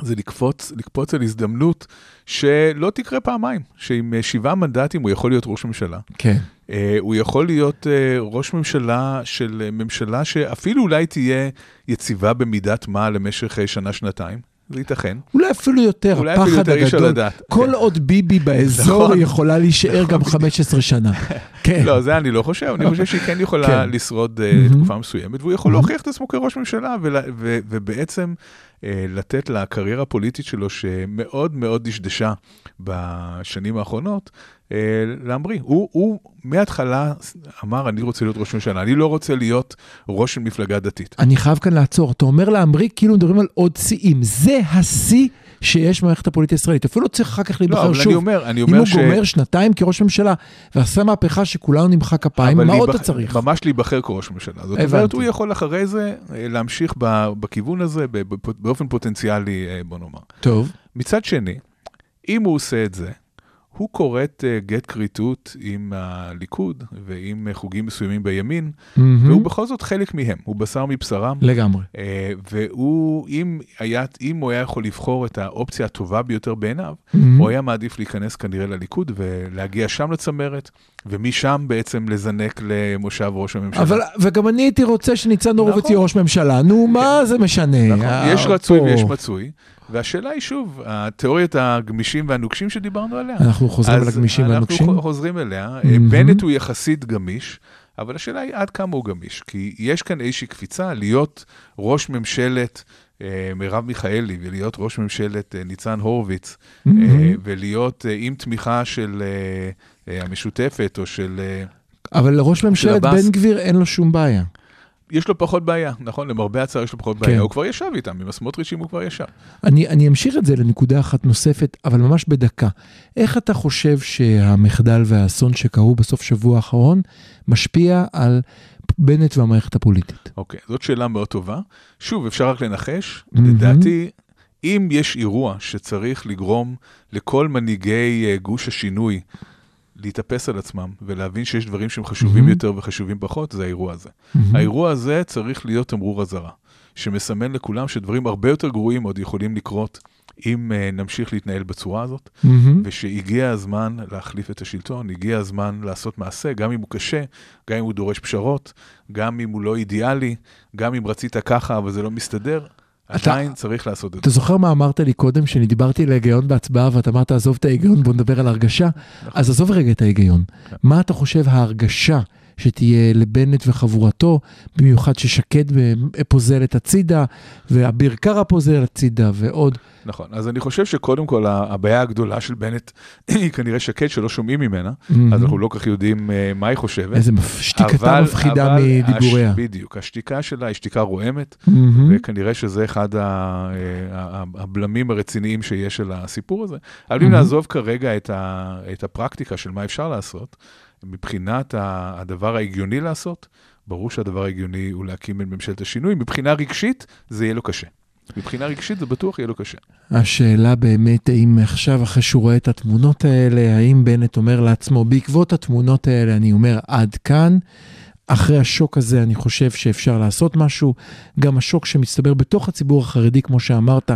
זה לקפוץ, לקפוץ על הזדמנות שלא תקרה פעמיים, שעם שבעה מנדטים הוא יכול להיות ראש ממשלה. כן. אה, הוא יכול להיות אה, ראש ממשלה של אה, ממשלה שאפילו אולי תהיה יציבה במידת מה למשך שנה-שנתיים, זה ייתכן. אולי אפילו יותר, אולי אפילו הפחד יותר אי אפשר הגדול. כל כן. עוד ביבי באזור נכון. יכולה להישאר גם 15 שנה. כן. לא, זה אני לא חושב, אני חושב שהיא כן יכולה כן. לשרוד אה. תקופה מסוימת, והוא יכול להוכיח את עצמו כראש ממשלה, ובעצם אה, לתת לקריירה הפוליטית שלו, שמאוד מאוד דשדשה בשנים האחרונות, אה, להמריא. הוא, הוא מההתחלה אמר, אני רוצה להיות ראש ממשלה, אני לא רוצה להיות ראש של מפלגה דתית. אני חייב כאן לעצור. אתה אומר להמריא כאילו מדברים על עוד שיאים. זה השיא שיש במערכת הפוליטית הישראלית. אפילו לא צריך אחר כך לא, להיבחר אבל שוב. אני אומר, אני אם אומר הוא ש... גומר שנתיים כראש ממשלה ועשה מהפכה שכולנו נמחא כפיים, מה עוד להיבח- אתה צריך? ממש להיבחר כראש ממשלה. זאת הבנתי. אומרת, הוא יכול אחרי זה אה, להמשיך בכיוון הזה, באופן פוטנציאלי, אה, בוא נאמר. טוב. מצד שני, אם הוא עושה את זה, הוא כורת אה, גט כריתות עם הליכוד ועם אה, חוגים מסוימים בימין, מהמם. והוא בכל זאת חלק מהם, הוא בשר מבשרם. לגמרי. אה, והוא, אם, היה, אם הוא היה יכול לבחור את האופציה הטובה ביותר בעיניו, מהמם. הוא היה מעדיף להיכנס כנראה לליכוד ולהגיע שם לצמרת, ומשם בעצם לזנק למושב ראש הממשלה. אבל, וגם אני הייתי רוצה שניצן הורוביץ נכון. יהיה ראש ממשלה. נו, מה זה משנה? נכון, יש רצוי ויש מצוי, והשאלה היא שוב, התיאוריית הגמישים והנוקשים שדיברנו עליה. אנחנו חוזרים אז לגמישים והנוקשים? אנחנו חוזרים אליה. מהמם. בנט הוא יחסית גמיש, אבל השאלה היא עד כמה הוא גמיש. כי יש כאן איזושהי קפיצה להיות ראש ממשלת אה, מרב מיכאלי, ולהיות ראש ממשלת אה, ניצן הורוביץ, אה, מהמם. ולהיות אה, עם תמיכה של אה, אה, המשותפת או של... אה, אבל לראש ממשלת. בן גביר אין לו שום בעיה. יש לו פחות בעיה, נכון? למרבה הצער יש לו פחות כן. בעיה. הוא כבר ישב איתם, עם הסמוטריצ'ים הוא כבר ישב. אני, אני אמשיך את זה לנקודה אחת נוספת, אבל ממש בדקה. איך אתה חושב שהמחדל והאסון שקרו בסוף שבוע האחרון משפיע על בנט והמערכת הפוליטית? אוקיי, זאת שאלה מאוד טובה. שוב, אפשר רק לנחש. מהמם. לדעתי, אם יש אירוע שצריך לגרום לכל מנהיגי אה, גוש השינוי להתאפס על עצמם ולהבין שיש דברים שהם חשובים מהמם. יותר וחשובים פחות, זה האירוע הזה. מהמם. האירוע הזה צריך להיות תמרור אזהרה, שמסמן לכולם שדברים הרבה יותר גרועים עוד יכולים לקרות אם uh, נמשיך להתנהל בצורה הזאת, מהמם. ושהגיע הזמן להחליף את השלטון, הגיע הזמן לעשות מעשה, גם אם הוא קשה, גם אם הוא דורש פשרות, גם אם הוא לא אידיאלי, גם אם רצית ככה אבל זה לא מסתדר, עדיין צריך לעשות את אתה זה. זוכר מה אמרת לי קודם, שאני דיברתי על ההיגיון בהצבעה, ואתה אמרת, עזוב את ההיגיון, בוא נדבר על הרגשה? אז עזוב רגע את ההיגיון. מה אתה חושב ההרגשה שתהיה לבנט וחבורתו, במיוחד ששקד פוזלת הצידה, ואביר קארה פוזל הצידה, ועוד. נכון, אז אני חושב שקודם כל הבעיה הגדולה של בנט היא כנראה שקד שלא שומעים ממנה, אז אנחנו לא כל כך יודעים אה, מה היא חושבת. איזה שתיקתה מפחידה מדיבוריה. הש- בדיוק, השתיקה שלה היא שתיקה רועמת, מהמם. וכנראה שזה אחד ה- ה- הבלמים הרציניים שיש של הסיפור הזה. אבל אם מהמם. נעזוב כרגע את ה- את הפרקטיקה של מה אפשר לעשות, מבחינת הדבר ההגיוני לעשות, ברור שהדבר ההגיוני הוא להקים את ממשלת השינוי. מבחינה רגשית, זה יהיה לו קשה. מבחינה רגשית זה בטוח יהיה לו קשה. השאלה באמת, האם עכשיו, אחרי שהוא רואה את התמונות האלה, האם בנט אומר לעצמו, בעקבות התמונות האלה, אני אומר, עד כאן. אחרי השוק הזה, אני חושב שאפשר לעשות משהו. גם השוק שמסתבר בתוך הציבור החרדי, כמו שאמרת,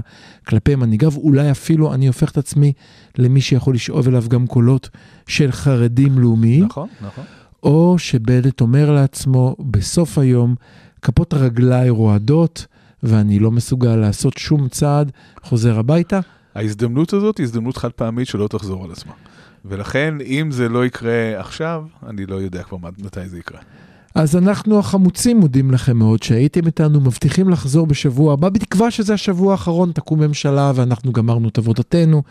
כלפי מנהיגיו, אולי אפילו אני הופך את עצמי למי שיכול לשאוב אליו גם קולות של חרדים לאומיים. נכון, נכון. או שבנט אומר לעצמו, בסוף היום, כפות רגליי רועדות, ואני לא מסוגל לעשות שום צעד, חוזר הביתה. ההזדמנות הזאת היא הזדמנות חד פעמית שלא תחזור על עצמה. ולכן, אם זה לא יקרה עכשיו, אני לא יודע כבר מתי זה יקרה. אז אנחנו החמוצים מודים לכם מאוד שהייתם איתנו, מבטיחים לחזור בשבוע הבא, בתקווה שזה השבוע האחרון, תקום ממשלה ואנחנו גמרנו את עבודתנו.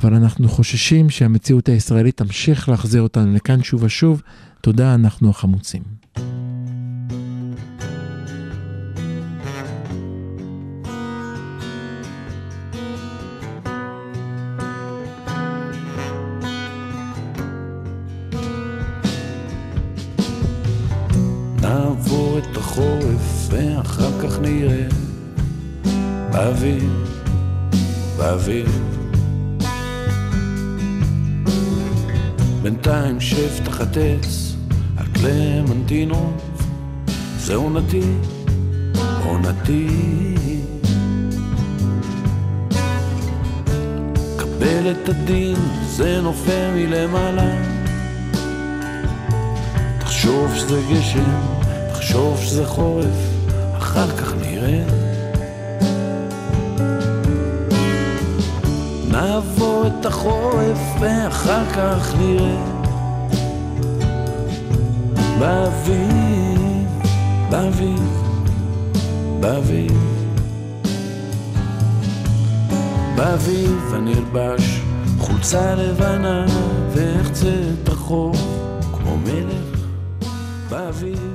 אבל אנחנו חוששים שהמציאות הישראלית תמשיך להחזיר אותנו לכאן שוב ושוב. תודה, אנחנו החמוצים. באוויר, באוויר. בינתיים שב תחת עץ על קלמנטינות, זה עונתי, עונתי. קבל את הדין, זה נופל מלמעלה. תחשוב שזה גשם, תחשוב שזה חורף, אחר כך נראה. נעבור את החורף ואחר כך נראה. באביב, באביב, באביב. באביב אני אלבש חולצה לבנה ואחצה את החור כמו מלך באביב